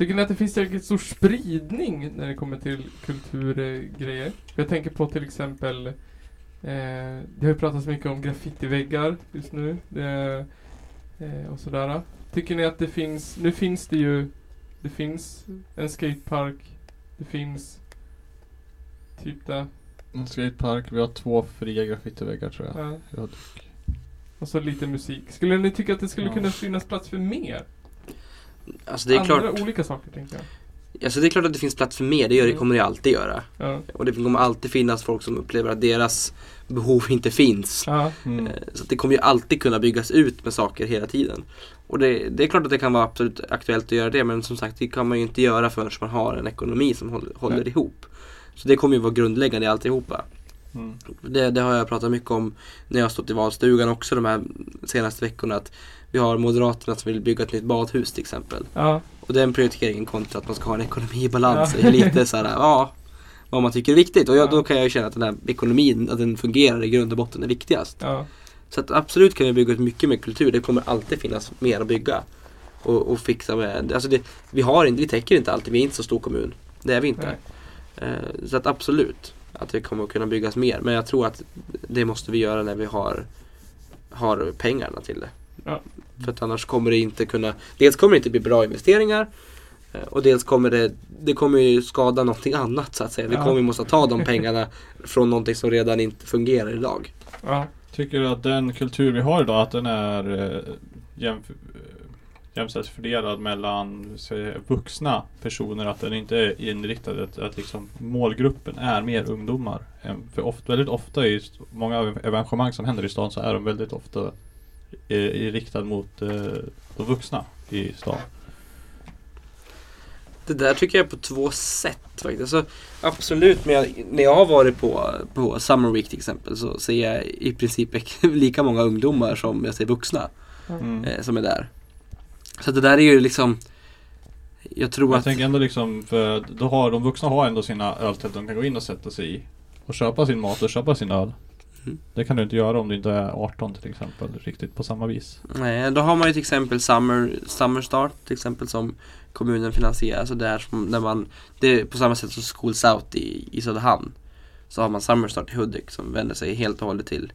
Tycker ni att det finns tillräckligt stor spridning när det kommer till kulturgrejer? Jag tänker på till exempel eh, Det har ju pratats mycket om graffitiväggar just nu. Det, eh, och sådär. Tycker ni att det finns, nu finns det ju Det finns en skatepark Det finns Typ det. En skatepark, vi har två fria graffitiväggar tror jag. Ja. Ja. Och så lite musik. Skulle ni tycka att det skulle Ja. kunna finnas plats för mer? Alltså det är Andra klart, olika saker tänker jag. alltså det är klart att det finns plats för mer, det gör det, Mm. kommer det alltid göra. Ja. Och det kommer alltid finnas folk som upplever att deras behov inte finns. Ja. Mm. Eh, Så det kommer ju alltid kunna byggas ut med saker hela tiden. Och det, det är klart att det kan vara absolut aktuellt att göra det men som sagt det kan man ju inte göra förrän man har en ekonomi som håller, håller ihop. Så det kommer ju vara grundläggande i alltihopa. Mm. Det, det har jag pratat mycket om när jag har stått i valstugan också de här senaste veckorna. Att vi har Moderaterna som vill bygga ett nytt badhus till exempel. Ja. Och den prioriteringen kontra att man ska ha en ekonomi i balans Ja. är lite så här, ja vad man tycker är viktigt. Och jag, Ja. då kan jag ju känna att den här ekonomin, att den fungerar i grund och botten är viktigast. Ja. Så att absolut kan vi bygga ut mycket med kultur. Det kommer alltid finnas mer att bygga. Och, och fixa med. Alltså det, vi har inte, vi täcker inte alltid. Vi är inte så stor kommun. Det är vi inte. Eh, så att absolut att det kommer att kunna byggas mer. Men jag tror att det måste vi göra när vi har, har pengarna till det. Ja. För att annars kommer det inte kunna, dels kommer det inte bli bra investeringar eh, och dels kommer det, det kommer ju skada någonting annat så att säga. Vi Ja. kommer ju måste ta de pengarna från någonting som redan inte fungerar idag. Ja. Tycker du att den kultur vi har idag att den är eh, jämf- eh, jämställt fördelad mellan säg, vuxna personer? Att den inte är inriktad att, att liksom målgruppen är mer ungdomar? För ofta, väldigt ofta i många evenemang som händer i stan så är de väldigt ofta eh, inriktade mot eh, de vuxna i stan. Det där tycker jag är på två sätt faktiskt. Alltså, absolut, men jag, när jag har varit på, på Summer Week till exempel så ser jag i princip lika många ungdomar som jag ser vuxna Mm. eh, som är där. Så det där är ju liksom Jag tror Jag att tänker ändå liksom, för då har de vuxna har ändå sina öltält de kan gå in och sätta sig i. Och köpa sin mat och köpa sin öl. Mm. Det kan du inte göra om du inte är 18 till exempel, riktigt på samma vis. Nej, då har man ju till exempel Summer, Summer Start till exempel som kommunen finansierar. Så där som, där man, det är på samma sätt som School South i, i Söderhamn. Så har man Summer Start i Hudik som vänder sig helt och hållet till,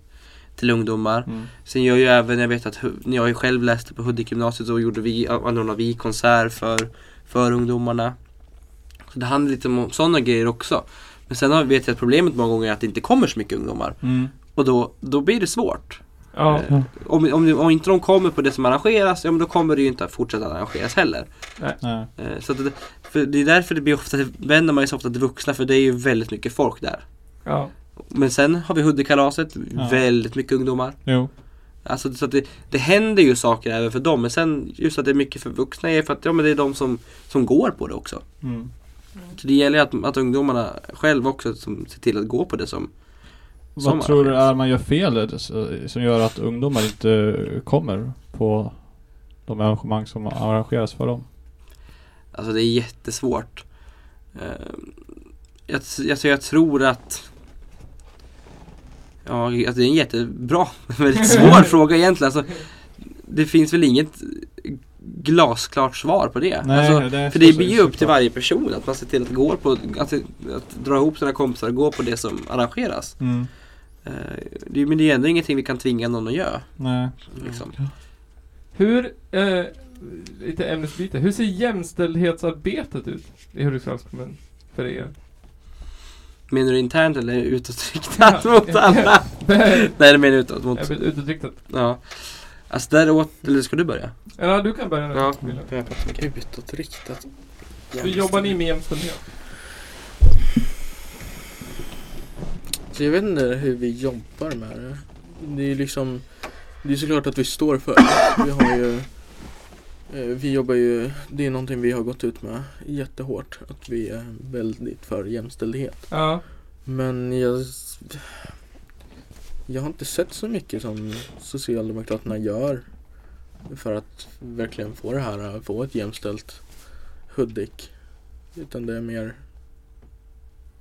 till ungdomar. Mm. Sen gör ju även, jag vet att när jag själv läste på Hudik gymnasiet så gjorde vi, anordnade vi konsert för, för ungdomarna. Så det handlar lite om sådana grejer också. Men sen har, vet jag att problemet många gånger är att det inte kommer så mycket ungdomar. Mm. Och då, då blir det svårt. Ja. Eh, Om, om, om inte de kommer på det som arrangeras, ja men då kommer det ju inte att fortsätta arrangeras heller. Nej. Eh, Så att det, för det är därför det blir ofta, vänder man så ofta till vuxna för det är ju väldigt mycket folk där. Ja. Men sen har vi Hudikkalaset, Ja. väldigt mycket ungdomar. Jo. Alltså så att det, det händer ju saker även för dem. Men sen just att det är mycket för vuxna är för att ja, men det är de som, som går på det också. Mm. Så det gäller ju att, att ungdomarna själva också som ser till att gå på det som som Vad tror du är man gör fel som gör att ungdomar inte kommer på de arrangemang som arrangeras för dem? Alltså det är jättesvårt. Eh, Jag, alltså jag tror att Ja, alltså det är en jättebra, väldigt svår fråga egentligen. Alltså, det finns väl inget glasklart svar på det. Nej, alltså, det är för det blir ju upp till varje person att man ser till att gå på, att, att dra ihop sina kompisar och gå på det som arrangeras. Mm. Det, är- men det är ändå ingenting vi kan tvinga någon att göra. Nej. Liksom. Hur, eh, lite ämnesbyte. Hur ser jämställdhetsarbetet ut i Hudiksvalls kommun för er? Menar du internt eller utåtriktat mot alla? Nej, det menar utåt mot utåtriktat. Ja. Alltså där åt, eller ska du börja? Ja, du kan börja nu. Ja. Utåtriktat. Hur jobbar ni med jämställdhet? Så jag vet inte hur vi jobbar med det. Det är liksom Det är såklart att vi står för det. Vi har ju Eh, Vi jobbar ju, det är någonting vi har gått ut med jättehårt. Att vi är väldigt för jämställdhet. Ja. Men jag, jag har inte sett så mycket som Socialdemokraterna gör för att verkligen få det här, få ett jämställt Hudik. Utan det är mer,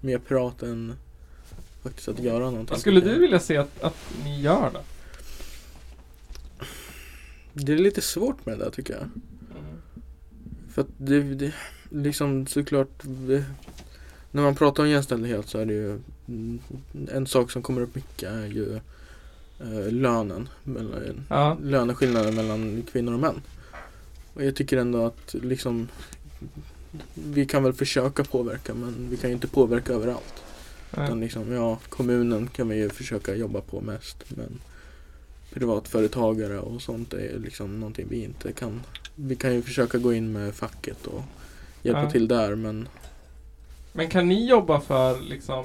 mer prat än faktiskt att göra någonting. Vad skulle du vilja se att, att ni gör då? Det är lite svårt med det där, tycker jag. För att det, det liksom såklart det, När man pratar om jämställdhet så är det ju mm, En sak som kommer upp mycket är ju eh, lönen mellan, Ja. Löneskillnaden mellan kvinnor och män Och jag tycker ändå att liksom Vi kan väl försöka påverka men vi kan ju inte påverka överallt Utan liksom, ja kommunen kan vi ju försöka jobba på mest men Privatföretagare och sånt är liksom någonting vi inte kan Vi kan ju försöka gå in med facket och hjälpa Ja. till där men Men kan ni jobba för liksom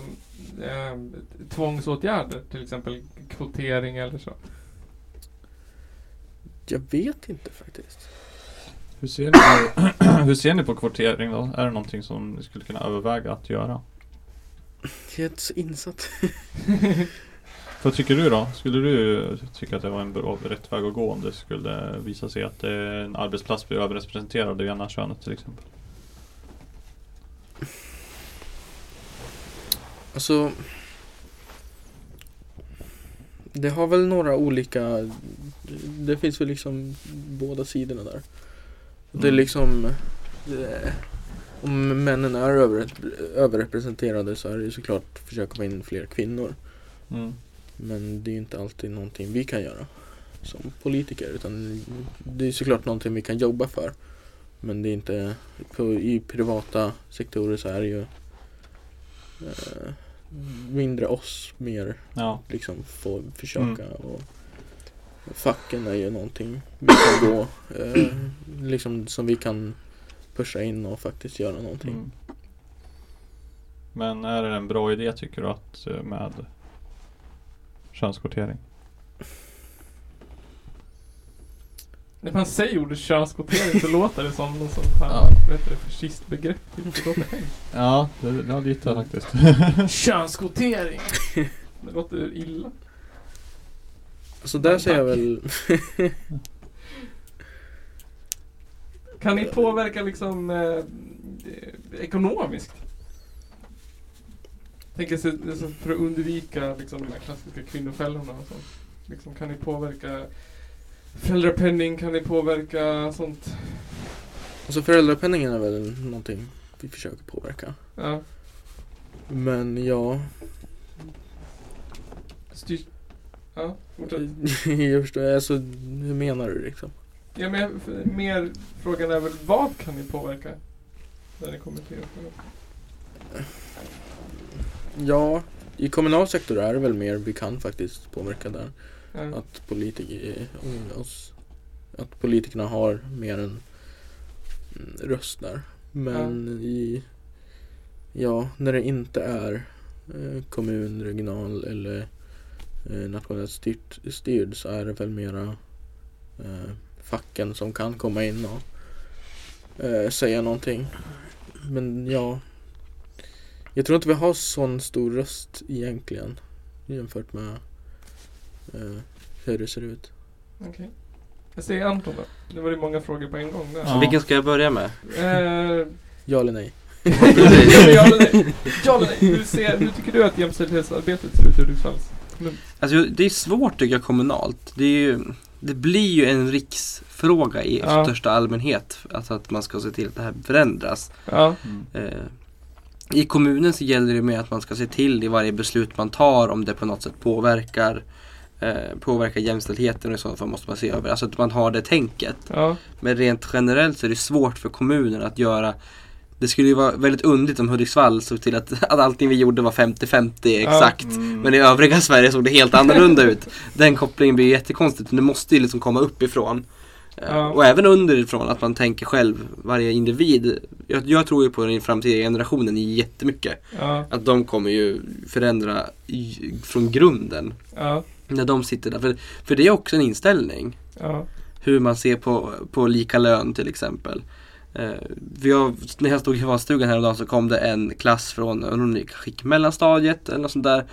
eh, tvångsåtgärder? Till exempel kvotering eller så? Jag vet inte faktiskt Hur ser, ni på, hur ser ni på kvotering då? Är det någonting som ni skulle kunna överväga att göra? Jag är inte så insatt Vad tycker du då? Skulle du tycka att det var en bra, rätt väg att gå om det skulle visa sig att eh, en arbetsplats blir överrepresenterad av det ena könet till exempel? Alltså Det har väl några olika Det finns väl liksom båda sidorna där Det är Mm. liksom det, Om männen är över, överrepresenterade så är det ju såklart försöka få in fler kvinnor Mm. Men det är ju inte alltid någonting vi kan göra som politiker utan det är såklart någonting vi kan jobba för. Men det är inte, på, i privata sektorer så är det ju eh, mindre oss, mer Ja. liksom få försöka och facken är ju någonting vi kan gå, eh, liksom som vi kan pusha in och faktiskt göra någonting. Mm. Men är det en bra idé tycker du att eh, med könskvotering? När man säger ordet könskvotering så låter det som någon sån här, Ja. vad heter det, fascistbegrepp. Typ. Det låter hemskt. Ja, det, ja lite faktiskt. Könskvotering! Det låter illa. Så där ser jag väl Kan ni påverka liksom eh, ekonomiskt? Tänker sig liksom, för att undvika liksom, de här klassiska kvinnofällorna och sånt. Liksom, kan ni påverka föräldrapenning? Kan ni påverka sånt? Alltså föräldrapenningen är väl någonting vi försöker påverka. Ja. Men ja, Styr... Ja, fortsätt. jag förstår. Alltså, hur menar du liksom? Ja, men mer frågan är väl vad kan ni påverka? När det kommer till det. Ja, i kommunal sektor är det väl mer vi kan faktiskt påverka där. Ja. Att politiker, eh, oss, att politikerna har mer en mm, röst där. Men i, ja, när det inte är eh, kommun, regional eller eh, nationellt styrt, styrd så är det väl mera eh, facken som kan komma in och säga någonting. Men ja, jag tror inte vi har sån stor röst egentligen jämfört med hur det ser ut. Okej. Jag säger Anton då. Det var ju många frågor på en gång där. Ja. Vilken ska jag börja med? Eh, Ja eller nej? ja, eller nej? Ja eller nej? Hur, ser, hur tycker du att jämställdhetsarbetet ser ut i Hudiksvalls kommun? Alltså det är svårt tycker jag kommunalt. Det, är ju, det blir ju en riksfråga i Ja. största allmänhet. Alltså att man ska se till att det här förändras. Ja. Mm. Eh, I kommunen så gäller det med att man ska se till i varje beslut man tar om det på något sätt påverkar eh, påverkar jämställdheten och i så fall måste man se över. Alltså att man har det tänket. Ja. Men rent generellt så är det svårt för kommunen att göra Det skulle ju vara väldigt underligt om Hudiksvall såg till att, att allting vi gjorde var 50-50 exakt. Mm. Men i övriga Sverige såg det helt annorlunda ut. Den kopplingen blir jättekonstigt. Men det måste ju liksom komma uppifrån. Eh, Ja. Och även underifrån att man tänker själv, varje individ. Jag, jag tror ju på den framtida generationen jättemycket. Ja. Att de kommer ju förändra från grunden. Ja. När de sitter där. För, för det är också en inställning. Ja. hur man ser på, på lika lön till exempel. Eh, vi har, när jag stod i valstugan häromdagen så kom det en klass från, jag kanske mellanstadiet eller något sånt där.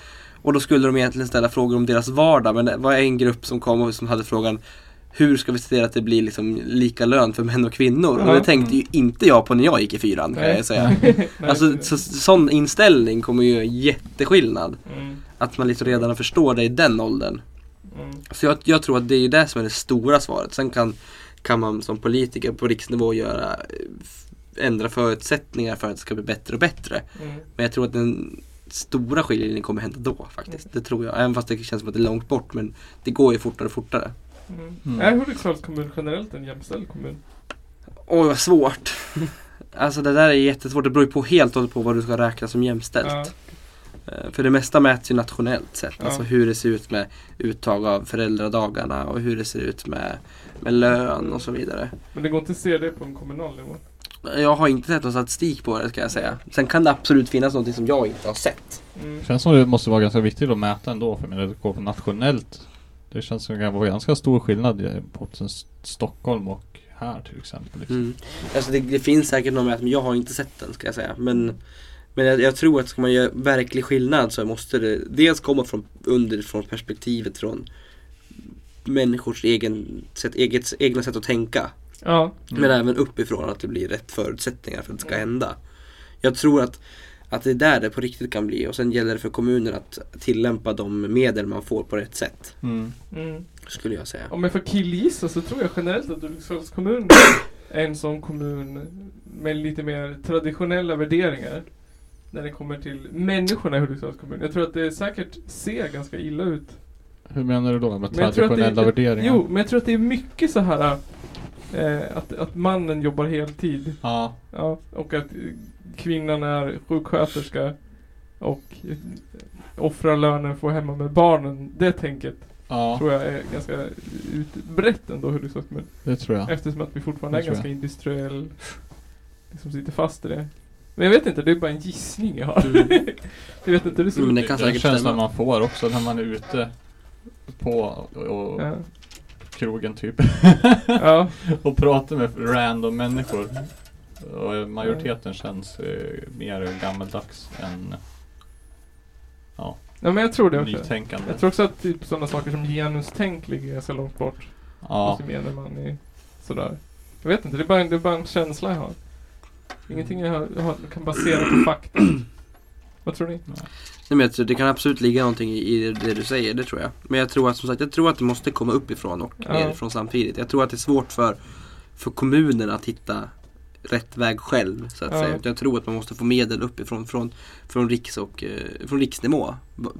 Och då skulle de egentligen ställa frågor om deras vardag men det var en grupp som kom och som hade frågan hur ska vi se till att det blir liksom lika lön för män och kvinnor? Och Ja. det tänkte ju inte jag på när jag gick i fyran kan jag säga. Alltså så, sån inställning kommer ju jätteskillnad. mm, Att man liksom redan förstår det i den åldern. mm, Så jag, jag tror att det är det som är det stora svaret. Sen kan, kan man som politiker på riksnivå göra eh, ändra förutsättningar för att det ska bli bättre och bättre. mm. Men jag tror att den stora skiljelinjen kommer hända då faktiskt. Det tror jag. Även fast det känns som att det är långt bort. Men det går ju fortare och fortare. Mm. Mm. Är Hudiksvalls kommun generellt en jämställd kommun? Oj vad svårt. Alltså det där är jättesvårt. Det beror ju på helt och på vad du ska räkna som jämställt. Ja. Eh, För det mesta mäts ju nationellt sett. Ja. Alltså hur det ser ut med uttag av föräldradagarna och hur det ser ut med, med lön och så vidare. Men det går inte att se det på en kommunal nivå. Jag har inte sett någon statistik på det ska jag säga. Sen kan det absolut finnas något som jag inte har sett. Mm. Känns som det måste vara ganska viktigt att mäta ändå för. Det går på nationellt. Det känns som det kan vara ganska stor skillnad på Stockholm och här till exempel. Liksom. Mm. Alltså det, det finns säkert någon mätning, men jag har inte sett den ska jag säga. Men, men jag, jag tror att ska man göra verklig skillnad så måste det dels komma från underifrån perspektivet från människors egen sätt, eget, egna sätt att tänka. Ja. Mm. Men även uppifrån att det blir rätt förutsättningar för att det ska hända. Jag tror att, att det är där det på riktigt kan bli och sen gäller det för kommunen att tillämpa de medel man får på rätt sätt. Mm. Mm. Skulle jag säga. Om jag får killgissa så tror jag generellt att Hudiksvalls kommun är en sån kommun med lite mer traditionella värderingar. När det kommer till människorna i Hudiksvalls kommun. Jag tror att det säkert ser ganska illa ut. Hur menar du då med Men jag traditionella värderingar? Jo, men jag tror att det är mycket så här eh, att, att mannen jobbar heltid. Ja. Ja, och att kvinnan är sjuksköterska och offrar lönen för att hemma med barnen. Det tänket Ja, tror jag är ganska utbrett ändå Hudiksvalls kommun. det tror jag. Eftersom att vi fortfarande Det är ganska industriell. Liksom sitter fast i det. Men jag vet inte, det är bara en gissning jag har. Mm. jag vet inte hur det ser Men ut. det kan säkert stämma. man får också när man är ute på och, och Ja. krogen typ. ja. och pratar med random människor. Och majoriteten känns eh, mer gammeldags än ja, ja, men jag tror det också. nytänkande. Jag tror också att typ sådana saker som genustänk ligger ganska långt bort. Ja, Hos gemene man i sådär. Jag vet inte, det är bara, det är bara en känsla jag har. Ingenting jag, har, jag kan basera på fakta. Vad tror ni? Nej, men det kan absolut ligga någonting i, det du säger, det tror jag. Men jag tror att som sagt, jag tror att det måste komma uppifrån och Ja. nerifrån samtidigt. Jag tror att det är svårt för, för kommunen att hitta rätt väg själv. Så att Ja. säga. Jag tror att man måste få medel uppifrån från, från, riks och, eh, från riksnivå.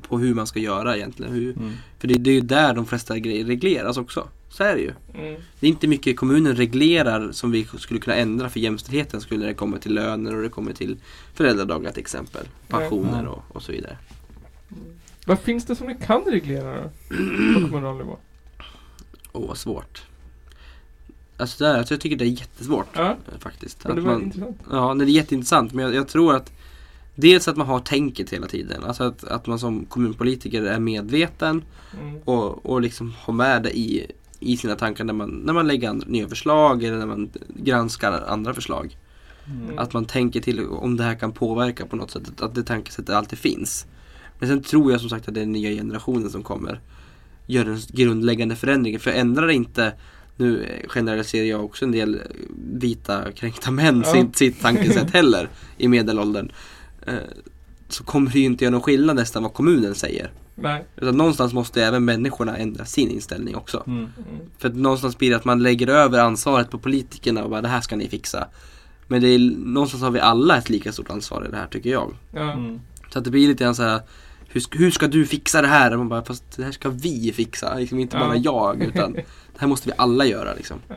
På hur man ska göra egentligen. Hur, mm. för det, det är ju där de flesta grejer regleras också. Så är det ju. Mm. Det är inte mycket kommunen reglerar som vi skulle kunna ändra för jämställdheten skulle när det kommer till löner och det kommer till föräldradagar till exempel. Pensioner Nej. och, och så vidare. Vad finns det som ni kan reglera då? På kommunal nivå? Åh, vad svårt. Alltså, där, alltså jag tycker det är jättesvårt Ja, eh, faktiskt. men det Att var man, intressant. ja, det är jätteintressant men jag, jag tror att Dels att man har tänket hela tiden. Alltså att, att man som kommunpolitiker är medveten Mm. och, och liksom har med det i, i sina tankar när man, när man lägger andra, nya förslag eller när man granskar andra förslag. Mm. Att man tänker till om det här kan påverka på något sätt. Att- det tankesättet alltid finns. Men sen tror jag som sagt att den nya generationen som kommer göra den grundläggande förändringen. För ändrar inte, nu eh, generaliserar jag också en del eh, vita kränkta män Ja. sitt, sitt tankesätt heller i medelåldern. Så kommer det ju inte göra någon skillnad nästan vad kommunen säger. Nej. Utan någonstans måste även människorna ändra sin inställning också. Mm. Mm. För att någonstans blir det att man lägger över ansvaret på politikerna och bara det här ska ni fixa. Men det är, någonstans har vi alla ett lika stort ansvar i det här tycker jag. Ja. Mm. Så att det blir lite grann så här hur, ska- hur ska du fixa det här? Och man bara, fast det här ska vi fixa, liksom inte Ja. bara jag utan det här måste vi alla göra liksom. Ja.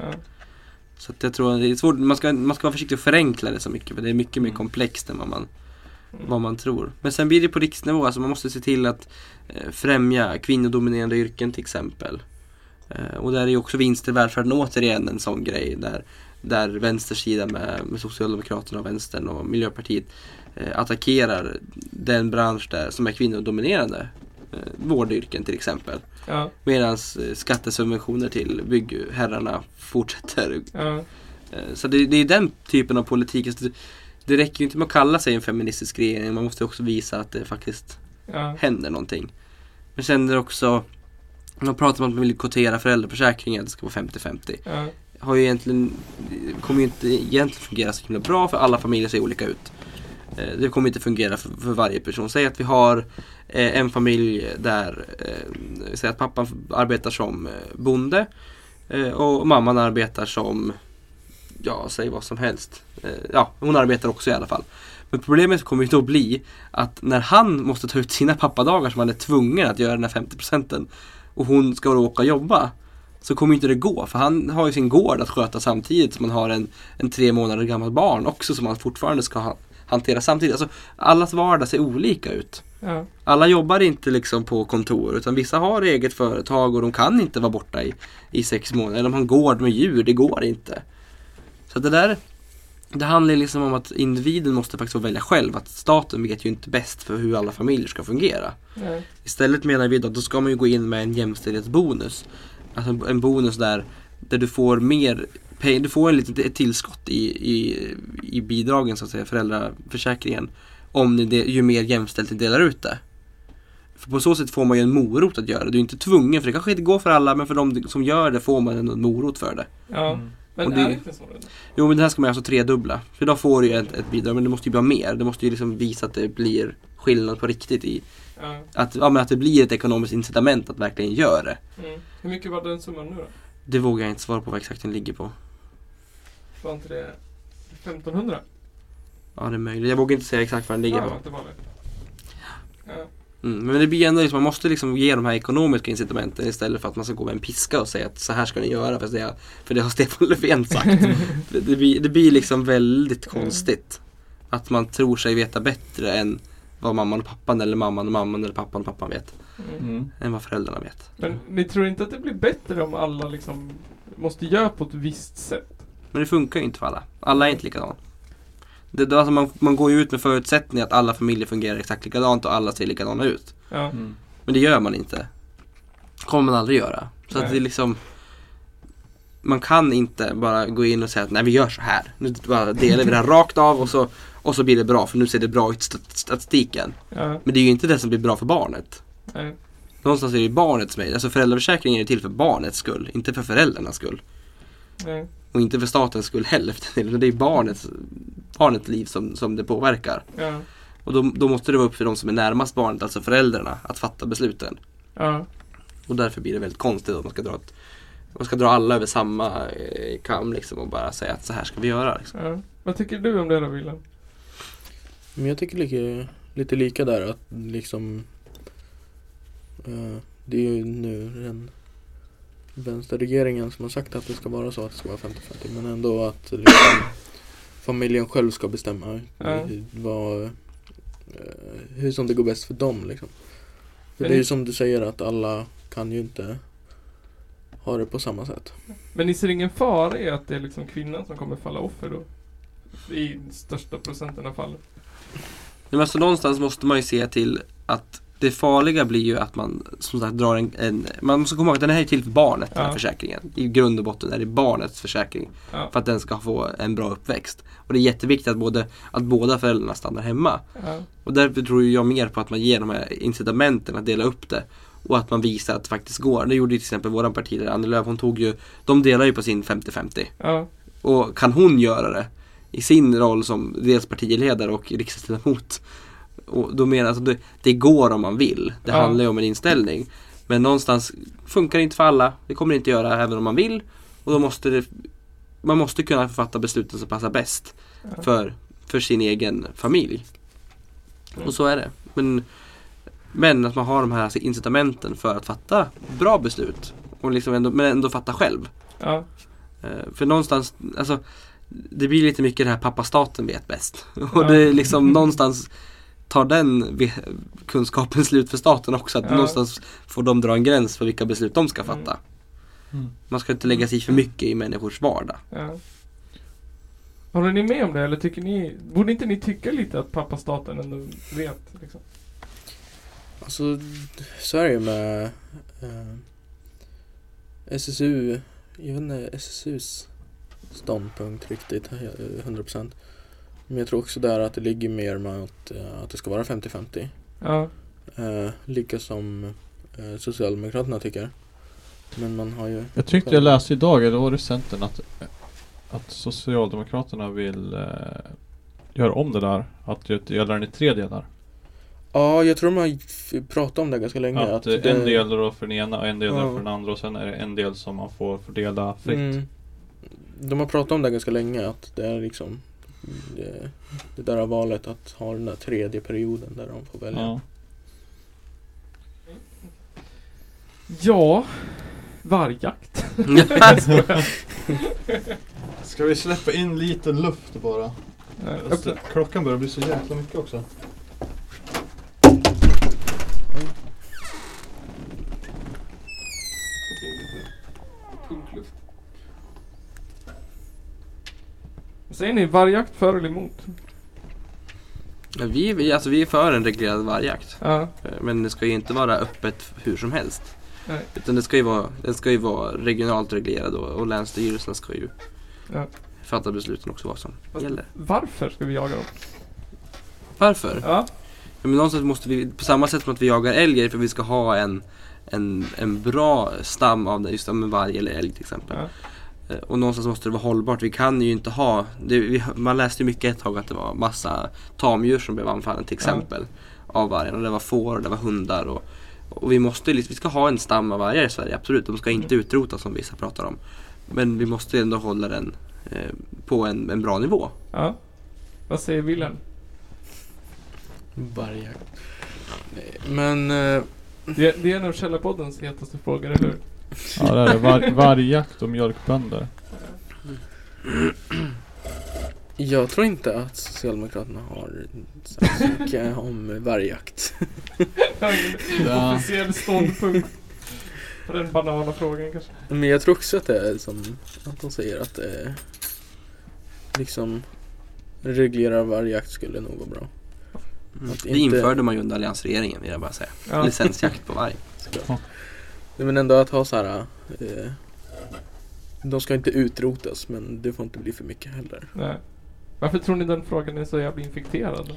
Så att jag tror att det är svårt, man ska, man ska vara försiktig och förenkla det så mycket för det är mycket mer Mm. komplext än vad man, Mm. Vad man tror. Men sen blir det på riksnivå, alltså man måste se till att eh, främja kvinnodominerande yrken till exempel. Eh, och där är ju också vinster i välfärden återigen en sån grej där, där vänstersidan med, med Socialdemokraterna och Vänstern och Miljöpartiet eh, attackerar den bransch där som är kvinnodominerande. vårdyrken till exempel. Ja, Medan skattesubventioner till byggherrarna fortsätter. ja, Så det, det är den typen av politik. Det, räcker ju inte med att kalla sig en feministisk regering. Man måste också visa att det faktiskt ja, händer någonting. Men sen är det också man pratar om att man vill kvotera föräldraförsäkringen, att det ska vara 50-50. ja, Har ju egentligen, kommer ju inte egentligen fungera så himla bra för alla familjer ser olika ut. Eh, Det kommer inte fungera för, för varje person. Säg att vi har eh, en familj där, eh, säg att pappan arbetar som bonde och mamman arbetar som, ja säg vad som helst. Eh, ja, hon arbetar också i alla fall. Men problemet kommer ju då bli att när han måste ta ut sina pappadagar som han är tvungen att göra den här 50 procenten och hon ska då åka och jobba så kommer inte det gå för han har ju sin gård att sköta samtidigt som han har en, en tre månader gammal barn också som han fortfarande ska ha, hantera samtidigt. Alltså, allas vardag ser olika ut. ja, Alla jobbar inte liksom på kontor utan vissa har eget företag och de kan inte vara borta i, i sex månader. Eller de har en gård med djur, det går inte. Så det där det handlar liksom om att individen måste faktiskt få välja själv. Att staten vet ju inte bäst för hur alla familjer ska fungera. nej, Istället menar vi då att då ska man ju gå in med en jämställdhetsbonus. Alltså en- bonus där, där du får mer pengar, du får en litet ett tillskott i, i, i bidragen så att säga, föräldraförsäkringen. Om ni de, ju mer jämställt ni delar ut det. För på så sätt får man ju en morot att göra det. Du är inte tvungen, för det kanske inte går för alla, men för de som gör det får man en morot för det. ja. Mm. Men det- är det inte så? redan? Jo men det här ska man alltså tredubbla. För idag får du ju ett, ett bidrag, men det måste ju vara mer. Det måste ju liksom visa att det blir skillnad på riktigt i Ja, att, ja, men att det blir ett ekonomiskt incitament att verkligen göra det. mm. Hur mycket var den summan nu då? Det vågar jag inte svara på vad exakt den ligger på. Var inte det 1500? Ja det är möjligt. Jag vågar inte säga exakt vad den ligger ja, på. det var det. Ja, Mm. Men det blir ändå liksom, man måste liksom ge de här ekonomiska incitamenten istället för att man ska gå med en piska och säga att så här ska ni göra för det, för det har Stefan Löfven sagt. det, det, blir, det blir liksom väldigt konstigt. Att man tror sig veta bättre än vad mamman och pappan eller mamman och mamman eller pappan och pappan vet. mm. Mm. Än vad föräldrarna vet. Men ni tror inte att det blir bättre om alla liksom måste göra på ett visst sätt? Men det funkar ju inte för alla. Alla är inte likadana. Det, det, alltså man, man går ju ut med förutsättningen att alla familjer fungerar exakt likadant och alla ser likadana ut. Ja, Mm. Men det gör man inte. kommer man aldrig göra. Så det är liksom Man kan inte bara gå in och säga att nej vi gör så här. Nu bara delar vi det här rakt av och så, och så blir det bra för nu ser det bra ut i stat- statistiken. ja, Men det är ju inte det som blir bra för barnet. nej, Någonstans är det ju barnets med. Alltså föräldraförsäkringen är till för barnets skull, inte för föräldrarnas skull. nej, Och inte för statens skull heller för den delen. Det är barnets, barnets liv som, som det påverkar. ja, Och då, då måste det vara upp för de som är närmast barnet, alltså föräldrarna, att fatta besluten. ja, Och därför blir det väldigt konstigt att man ska dra ett, man ska dra alla över samma eh, kam liksom och bara säga att så här ska vi göra. Liksom. ja. Vad tycker du om det då Wilhelm? Men jag tycker lika, lite lika där att liksom eh, Det är ju nu den vänsterregeringen som har sagt att det ska vara så att det ska vara 50-50 men ändå att liksom, familjen själv ska bestämma Ja. hur, vad, eh, hur som det går bäst för dem liksom. För Men det är ju som du säger att alla kan ju inte ha det på samma sätt. Men ni ser ingen fara i att det är liksom kvinnan som kommer falla offer då? I största procenten av fallen. Men alltså någonstans måste man ju se till att det farliga blir ju att man som sagt drar en, en man måste komma ihåg att den här är till för barnet, den här Ja. försäkringen. I grund och botten är det barnets försäkring. Ja, För att den ska få en bra uppväxt. Och det är jätteviktigt att, både, att båda föräldrarna stannar hemma. ja, Och därför tror jag mer på att man ger de här incitamenten att dela upp det. Och att man visar att det faktiskt går. Det gjorde ju till exempel våran partiledare Annie Lööf. Hon tog ju, de delar ju på sin 50-50. ja, Och kan hon göra det i sin roll som dels partiledare och riksdagsledamot. Och då menar alltså det, det går om man vill. Det Ja. handlar ju om en inställning. Men någonstans funkar det inte för alla. Det kommer det inte göra även om man vill. Och då måste det, man måste kunna fatta besluten som passar bäst ja. för, för sin egen familj. Mm. Och så är det. Men, men att man har de här alltså, incitamenten för att fatta bra beslut. Och liksom ändå, men ändå fatta själv. ja, Eh, För någonstans, alltså Det blir lite mycket det här pappa staten vet bäst. Och det är liksom någonstans tar den kunskapen slut för staten också. Att Ja. någonstans får de dra en gräns för vilka beslut de ska fatta. Mm. Man ska inte lägga sig för mycket i människors vardag. ja. Håller ni med om det eller tycker ni, borde inte ni tycka lite att pappa staten ändå vet liksom? Alltså, så är det ju med eh, SSU. Jag vet inte SSUs ståndpunkt riktigt, eh, 100%. Men jag tror också där att det ligger mer med att, eh, att det ska vara 50-50. Ja. Eh, lika som eh, Socialdemokraterna tycker. Men man har ju... Jag tyckte jag läste idag, eller var det Centern, att, att Socialdemokraterna vill eh, göra om det där. Att dela den i tre delar. Ja, jag tror f- pratat om det ganska länge. Att, eh, en eh, del då för den ena och en del ja. för den andra och sen är det en del som man får fördela fritt. Mm, de har pratat om det ganska länge att det är liksom det, det där valet att ha den där tredje perioden där de får välja. Ja. Ja. Vargjakt. Ska vi släppa in lite luft bara? Eh, klockan börjar bli så jäkla mycket också. Släpp in lite punkluft. Vad säger ni? Vargjakt för eller emot? Ja, vi, vi, alltså vi är för en reglerad vargjakt. Ja. Eh, Men det ska ju inte vara öppet hur som helst. Nej. Utan det ska ju vara, den ska ju vara regionalt reglerad och, och länsstyrelserna ska ju Ja. fatta besluten också vad som Fast gäller. Varför ska vi jaga dem? Varför? Ja. Ja, men någonstans måste vi, på samma sätt som att vi jagar älg, för att vi ska ha en, en, en bra stam av just av varg eller älg till exempel. ja. Och någonstans måste det vara hållbart. Vi kan ju inte ha, det, vi, man läste ju mycket ett tag att det var massa tamdjur som blev anfallen till exempel. Av vargen. Och det var får och det var hundar. Och, och vi måste liksom- vi ska ha en stam av vargar i Sverige, absolut. De ska inte utrotas som vissa pratar om. Men vi måste ändå hålla den eh, på en, en bra nivå. ja. Vad säger Wilhelm? Vargjakt. Men eh, Det, det är en av Källarpoddens hetaste frågor, eller hur? Ja det är det. Var, vargjakt och mjölkbönder. jag tror inte att Socialdemokraterna har sagt så mycket om vargjakt. Ingen Ja. officiell ståndpunkt på den banala frågan kanske. Men jag tror också att det är som att de säger att det är liksom reglera vargjakt skulle nog vara bra. Mm. Att Det inte- införde man ju under alliansregeringen vill jag bara säga. Ja. Licensjakt på varg. såklart. Nej, Men ändå att ha så här. Eh, de ska inte utrotas men det får inte bli för mycket heller. Nej. Varför tror ni den frågan är så jävla infekterad?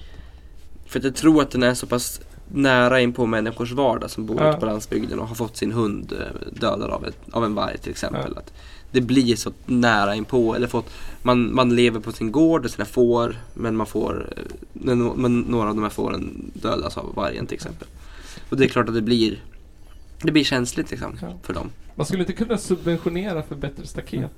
För att jag tror att den är så pass nära in på människors vardag som bor Ja. ute på landsbygden och har fått sin hund eh, dödad av, ett, av en varg till exempel. Ja. Att det blir så nära in på eller fått, man, man lever på sin gård och sina får men man får, eh, men några av de här fåren dödas av vargen till exempel. Och det är klart att det blir, det blir känsligt liksom Ja. för dem. Man skulle inte kunna subventionera för bättre staket.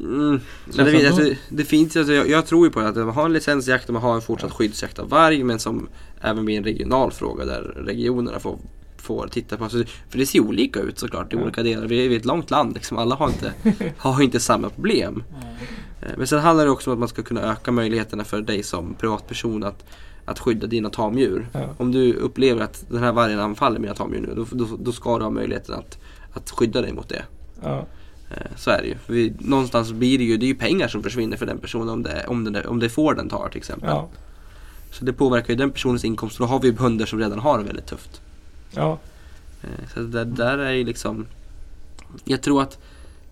Mm. Men det, alltså, det finns, alltså, jag, jag tror ju på att man har en licensjakt och man har en fortsatt skyddsjakt av varg men som även blir en regional fråga där regionerna får, får titta på. Alltså, för det ser olika ut såklart i Ja. olika delar. Vi är ett långt land liksom. Alla har inte, har inte samma problem. Eh, Men sen handlar det också om att man ska kunna öka möjligheterna för dig som privatperson att, att skydda dina tamdjur. Ja. Om du upplever att den här vargen anfaller mina tamdjur nu, då, då, då ska du ha möjligheten att, att skydda dig mot det. Ja. Eh, Så är det ju. Vi, någonstans blir det ju, det är ju pengar som försvinner för den personen om det, om det, om det får den tar till exempel. Ja. Så det påverkar ju den personens inkomst. Då har vi ju bönder som redan har det väldigt tufft. Ja. Eh, Så det där är ju liksom Jag tror att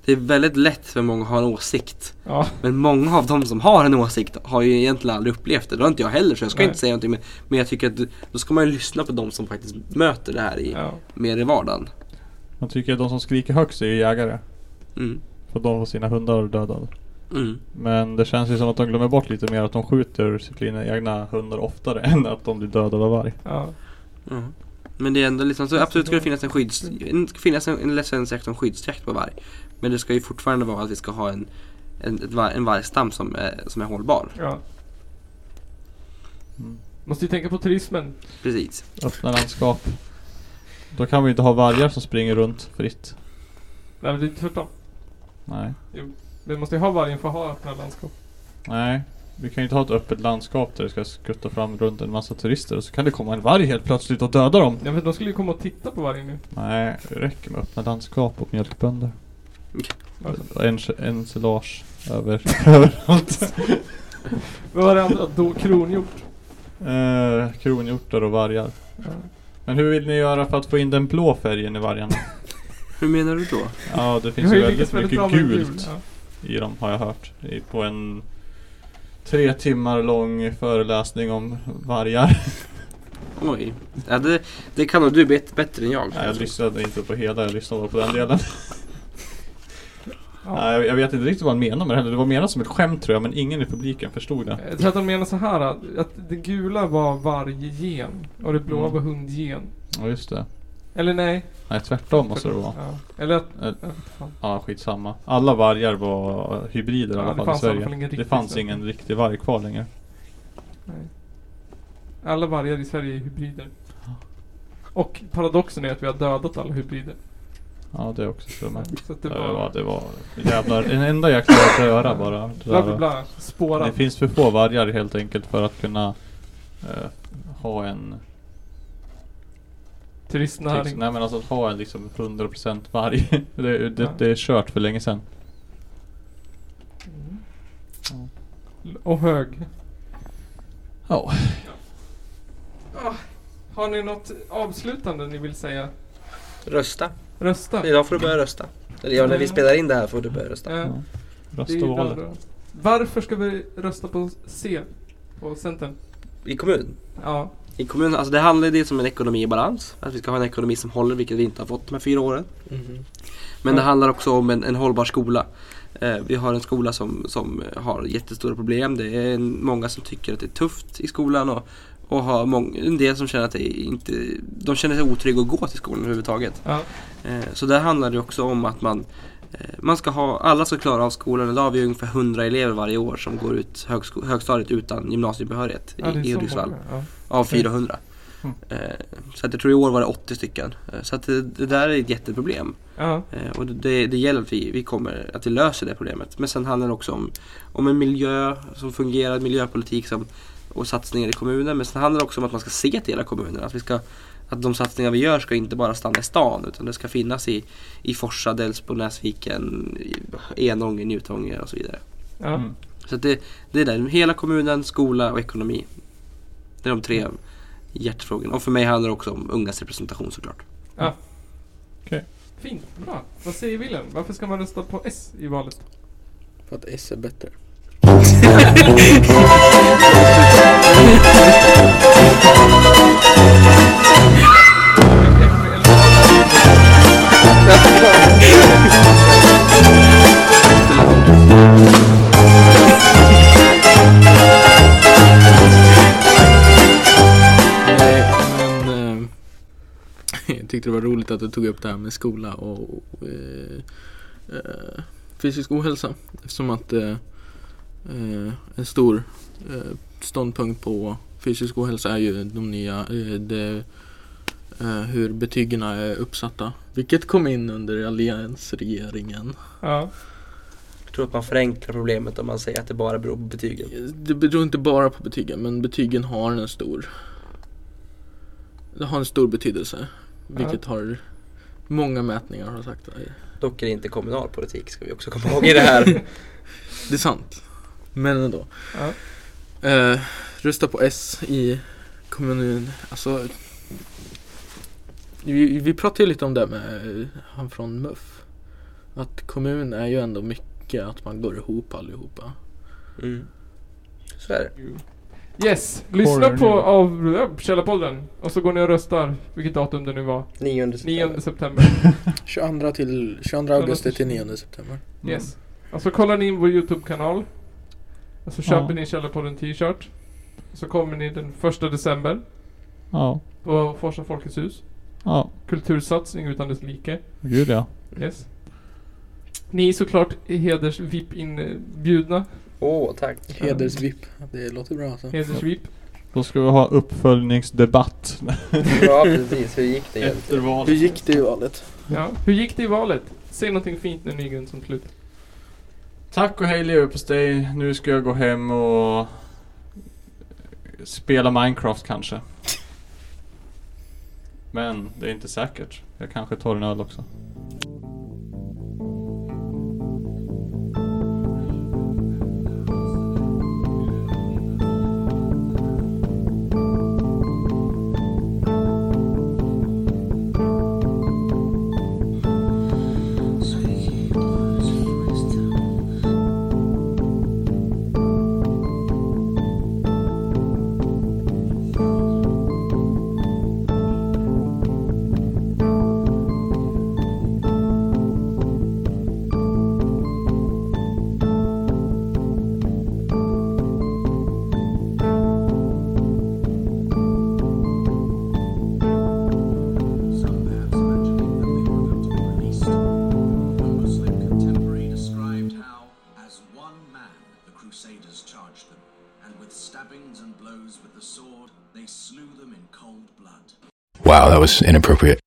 det är väldigt lätt för många att ha en åsikt. Ja. Men många av de som har en åsikt har ju egentligen aldrig upplevt det. Det har inte jag heller så jag ska Nej. inte säga någonting. Men, men jag tycker att då ska man ju lyssna på de som faktiskt möter det här i, Ja. mer i vardagen. Man tycker att de som skriker högst är ju jägare. Mm. För de får sina hundar dödade. Mm. Men det känns ju som att de glömmer bort lite mer att de skjuter sina egna hundar oftare än att de blir dödade av varg. Ja. Ja. Men det är ändå liksom, så absolut ska det finnas en skydds, en, ska finnas en, en licensjakt och en skyddsjakt på varg. Men det ska ju fortfarande vara att vi ska ha en, en, en vargstam som är, som är hållbar. ja. Mm. Måste ju tänka på turismen. Precis. Öppna landskap. Då kan vi inte ha vargar som springer runt fritt. Nej men det är tvärtom. Nej. Vi måste ju ha vargen för att ha öppna landskap. Nej. Vi kan ju inte ha ett öppet landskap där det ska skutta fram runt en massa turister och så kan det komma en varg helt plötsligt och döda dem. Ja men de skulle ju komma och titta på vargen nu. Nej, det räcker med öppna landskap och mjölkbönder. En, ensilage över, överallt. Vad var det andra? Då, kronhjort. Eh, kronhjortar och vargar. Ja. Men hur vill ni göra för att få in den blå färgen i vargarna? Hur menar du då? Ja, det finns ju väldigt mycket gult gul. Ja. i dem har jag hört. I- På en tre timmar lång föreläsning om vargar. Oj. Ja, det, det kan nog du bet- bättre än jag. Nej, jag lyssnade inte på hela, jag lyssnade bara på den delen. Ja. Jag, jag vet inte riktigt vad han menar med det heller. Det var menat som ett skämt tror jag, men ingen i publiken förstod det. Jag tror att de menar så här att, att det gula var varggen och det blåa Mm. var hundgen. Ja, just det. Eller nej. Nej, tvärtom måste det vara. Ja. Eller att... Fan. Ja, skitsamma. Alla vargar var hybrider i Ja, alla det fall i i alla Sverige. fall det fanns ingen riktig varg kvar längre. Nej. Alla vargar i Sverige är hybrider. Och paradoxen är att vi har dödat alla hybrider. Ja, det är också för mig. Så att det var, var... det var jävlar, en enda jäkla röra bara. Det, där. bla det finns för få vargar helt enkelt för att kunna eh, ha en Turistnäring. Nej men alltså att ha en liksom 100% varg. det, det, Ja. det är kört för länge sedan. Mm. Ja. Och hög. Ja. Har ni något avslutande ni vill säga? Rösta. Rösta. Idag får du börja rösta. Eller ja, när vi spelar in det här får du börja rösta. Ja. ja. Det är Rösta ju valet. bra då. Varför ska vi rösta på C? På Centern? I kommun. Ja. I kommun, alltså det handlar ju om en ekonomi i balans. Att vi ska ha en ekonomi som håller, vilket vi inte har fått de här fyra åren. Men det handlar också om en, en hållbar skola. Eh, vi har en skola som, som har jättestora problem. Det är en, många som tycker att det är tufft i skolan och, och har en del som känner att det inte, de känner sig otrygga att gå till skolan överhuvudtaget. ja. Eh, så där handlar det också om att man eh, man ska ha, alla ska klara av skolan. Idag har vi ungefär 100 elever varje år som går ut högstadiet utan gymnasiebehörighet ja i, i Hudiksvall. Ja. Av 400. Mm. Eh, så att jag tror i år var det 80 stycken. Så att det, det där är ett jätteproblem. Ja. Och det, det gäller att vi, vi kommer, att vi löser det problemet. Men sen handlar det också om, om en miljö som fungerar, miljöpolitik som, och satsningar i kommunen. Men sen handlar det också om att man ska se till hela kommunen. Att, vi ska, att de satsningar vi gör ska inte bara stanna i stan utan det ska finnas i, i Forsa, Delsbo, Näsviken, i Enånger, Njutånger och så vidare. Ja. Mm. Så att det, det är det. Hela kommunen, skola och ekonomi. Det är de tre hjärtfrågorna. Och för mig handlar det också om ungas representation såklart. Fint. Bra. Vad säger Wilhelm? Varför ska man rösta på S i valet? För att S är bättre. Eh, jag tyckte det var roligt att du tog upp det här med skola och eh, eh, fysisk ohälsa. Eftersom att eh, eh, en stor eh, ståndpunkt på fysisk ohälsa är ju de nya, eh, det, eh, hur betygen är uppsatta. Vilket kom in under alliansregeringen. Ja. Jag tror att man förenklar problemet om man säger att det bara beror på betygen. Det beror inte bara på betygen men betygen har en stor Det har en stor betydelse. Vilket har många mätningar har sagt. Dock är det inte kommunalpolitik ska vi också komma ihåg i det här. Det är sant. Men ändå. Ja. Eh, rösta på S i kommunen. Alltså vi, vi pratade ju lite om det med eh, han från MUF. Att kommun är ju ändå mycket att man går ihop allihopa. Mm. Så är det. Yes. Lyssna på av ja, Källarpodden. Och så går ni och röstar. Vilket datum det nu var. 9 9 september. 22 till 22 augusti till 9 september. Yes. Och så kollar ni in vår Youtube-kanal. Så köper Ja. ni Källarpodden t-shirt. Så kommer ni den första december Ja. på Forsa Folkets hus. Ja. Kultursatsning utan dess like. Gud ja. Yes. Ni är såklart heders VIP inbjudna. Åh, tack. Heders-VIP. Det låter bra alltså. Heders VIP. Då ska vi ha uppföljningsdebatt Ja, precis. Hur gick det egentligen? Hur gick det i valet? Ja. Hur gick det i valet? Säg någonting fint nu Nygren som slut. Tack och hej leverpastej. Nu ska jag gå hem och spela Minecraft kanske. Men det är inte säkert. Jag kanske tar en öl också. Wow, that was inappropriate.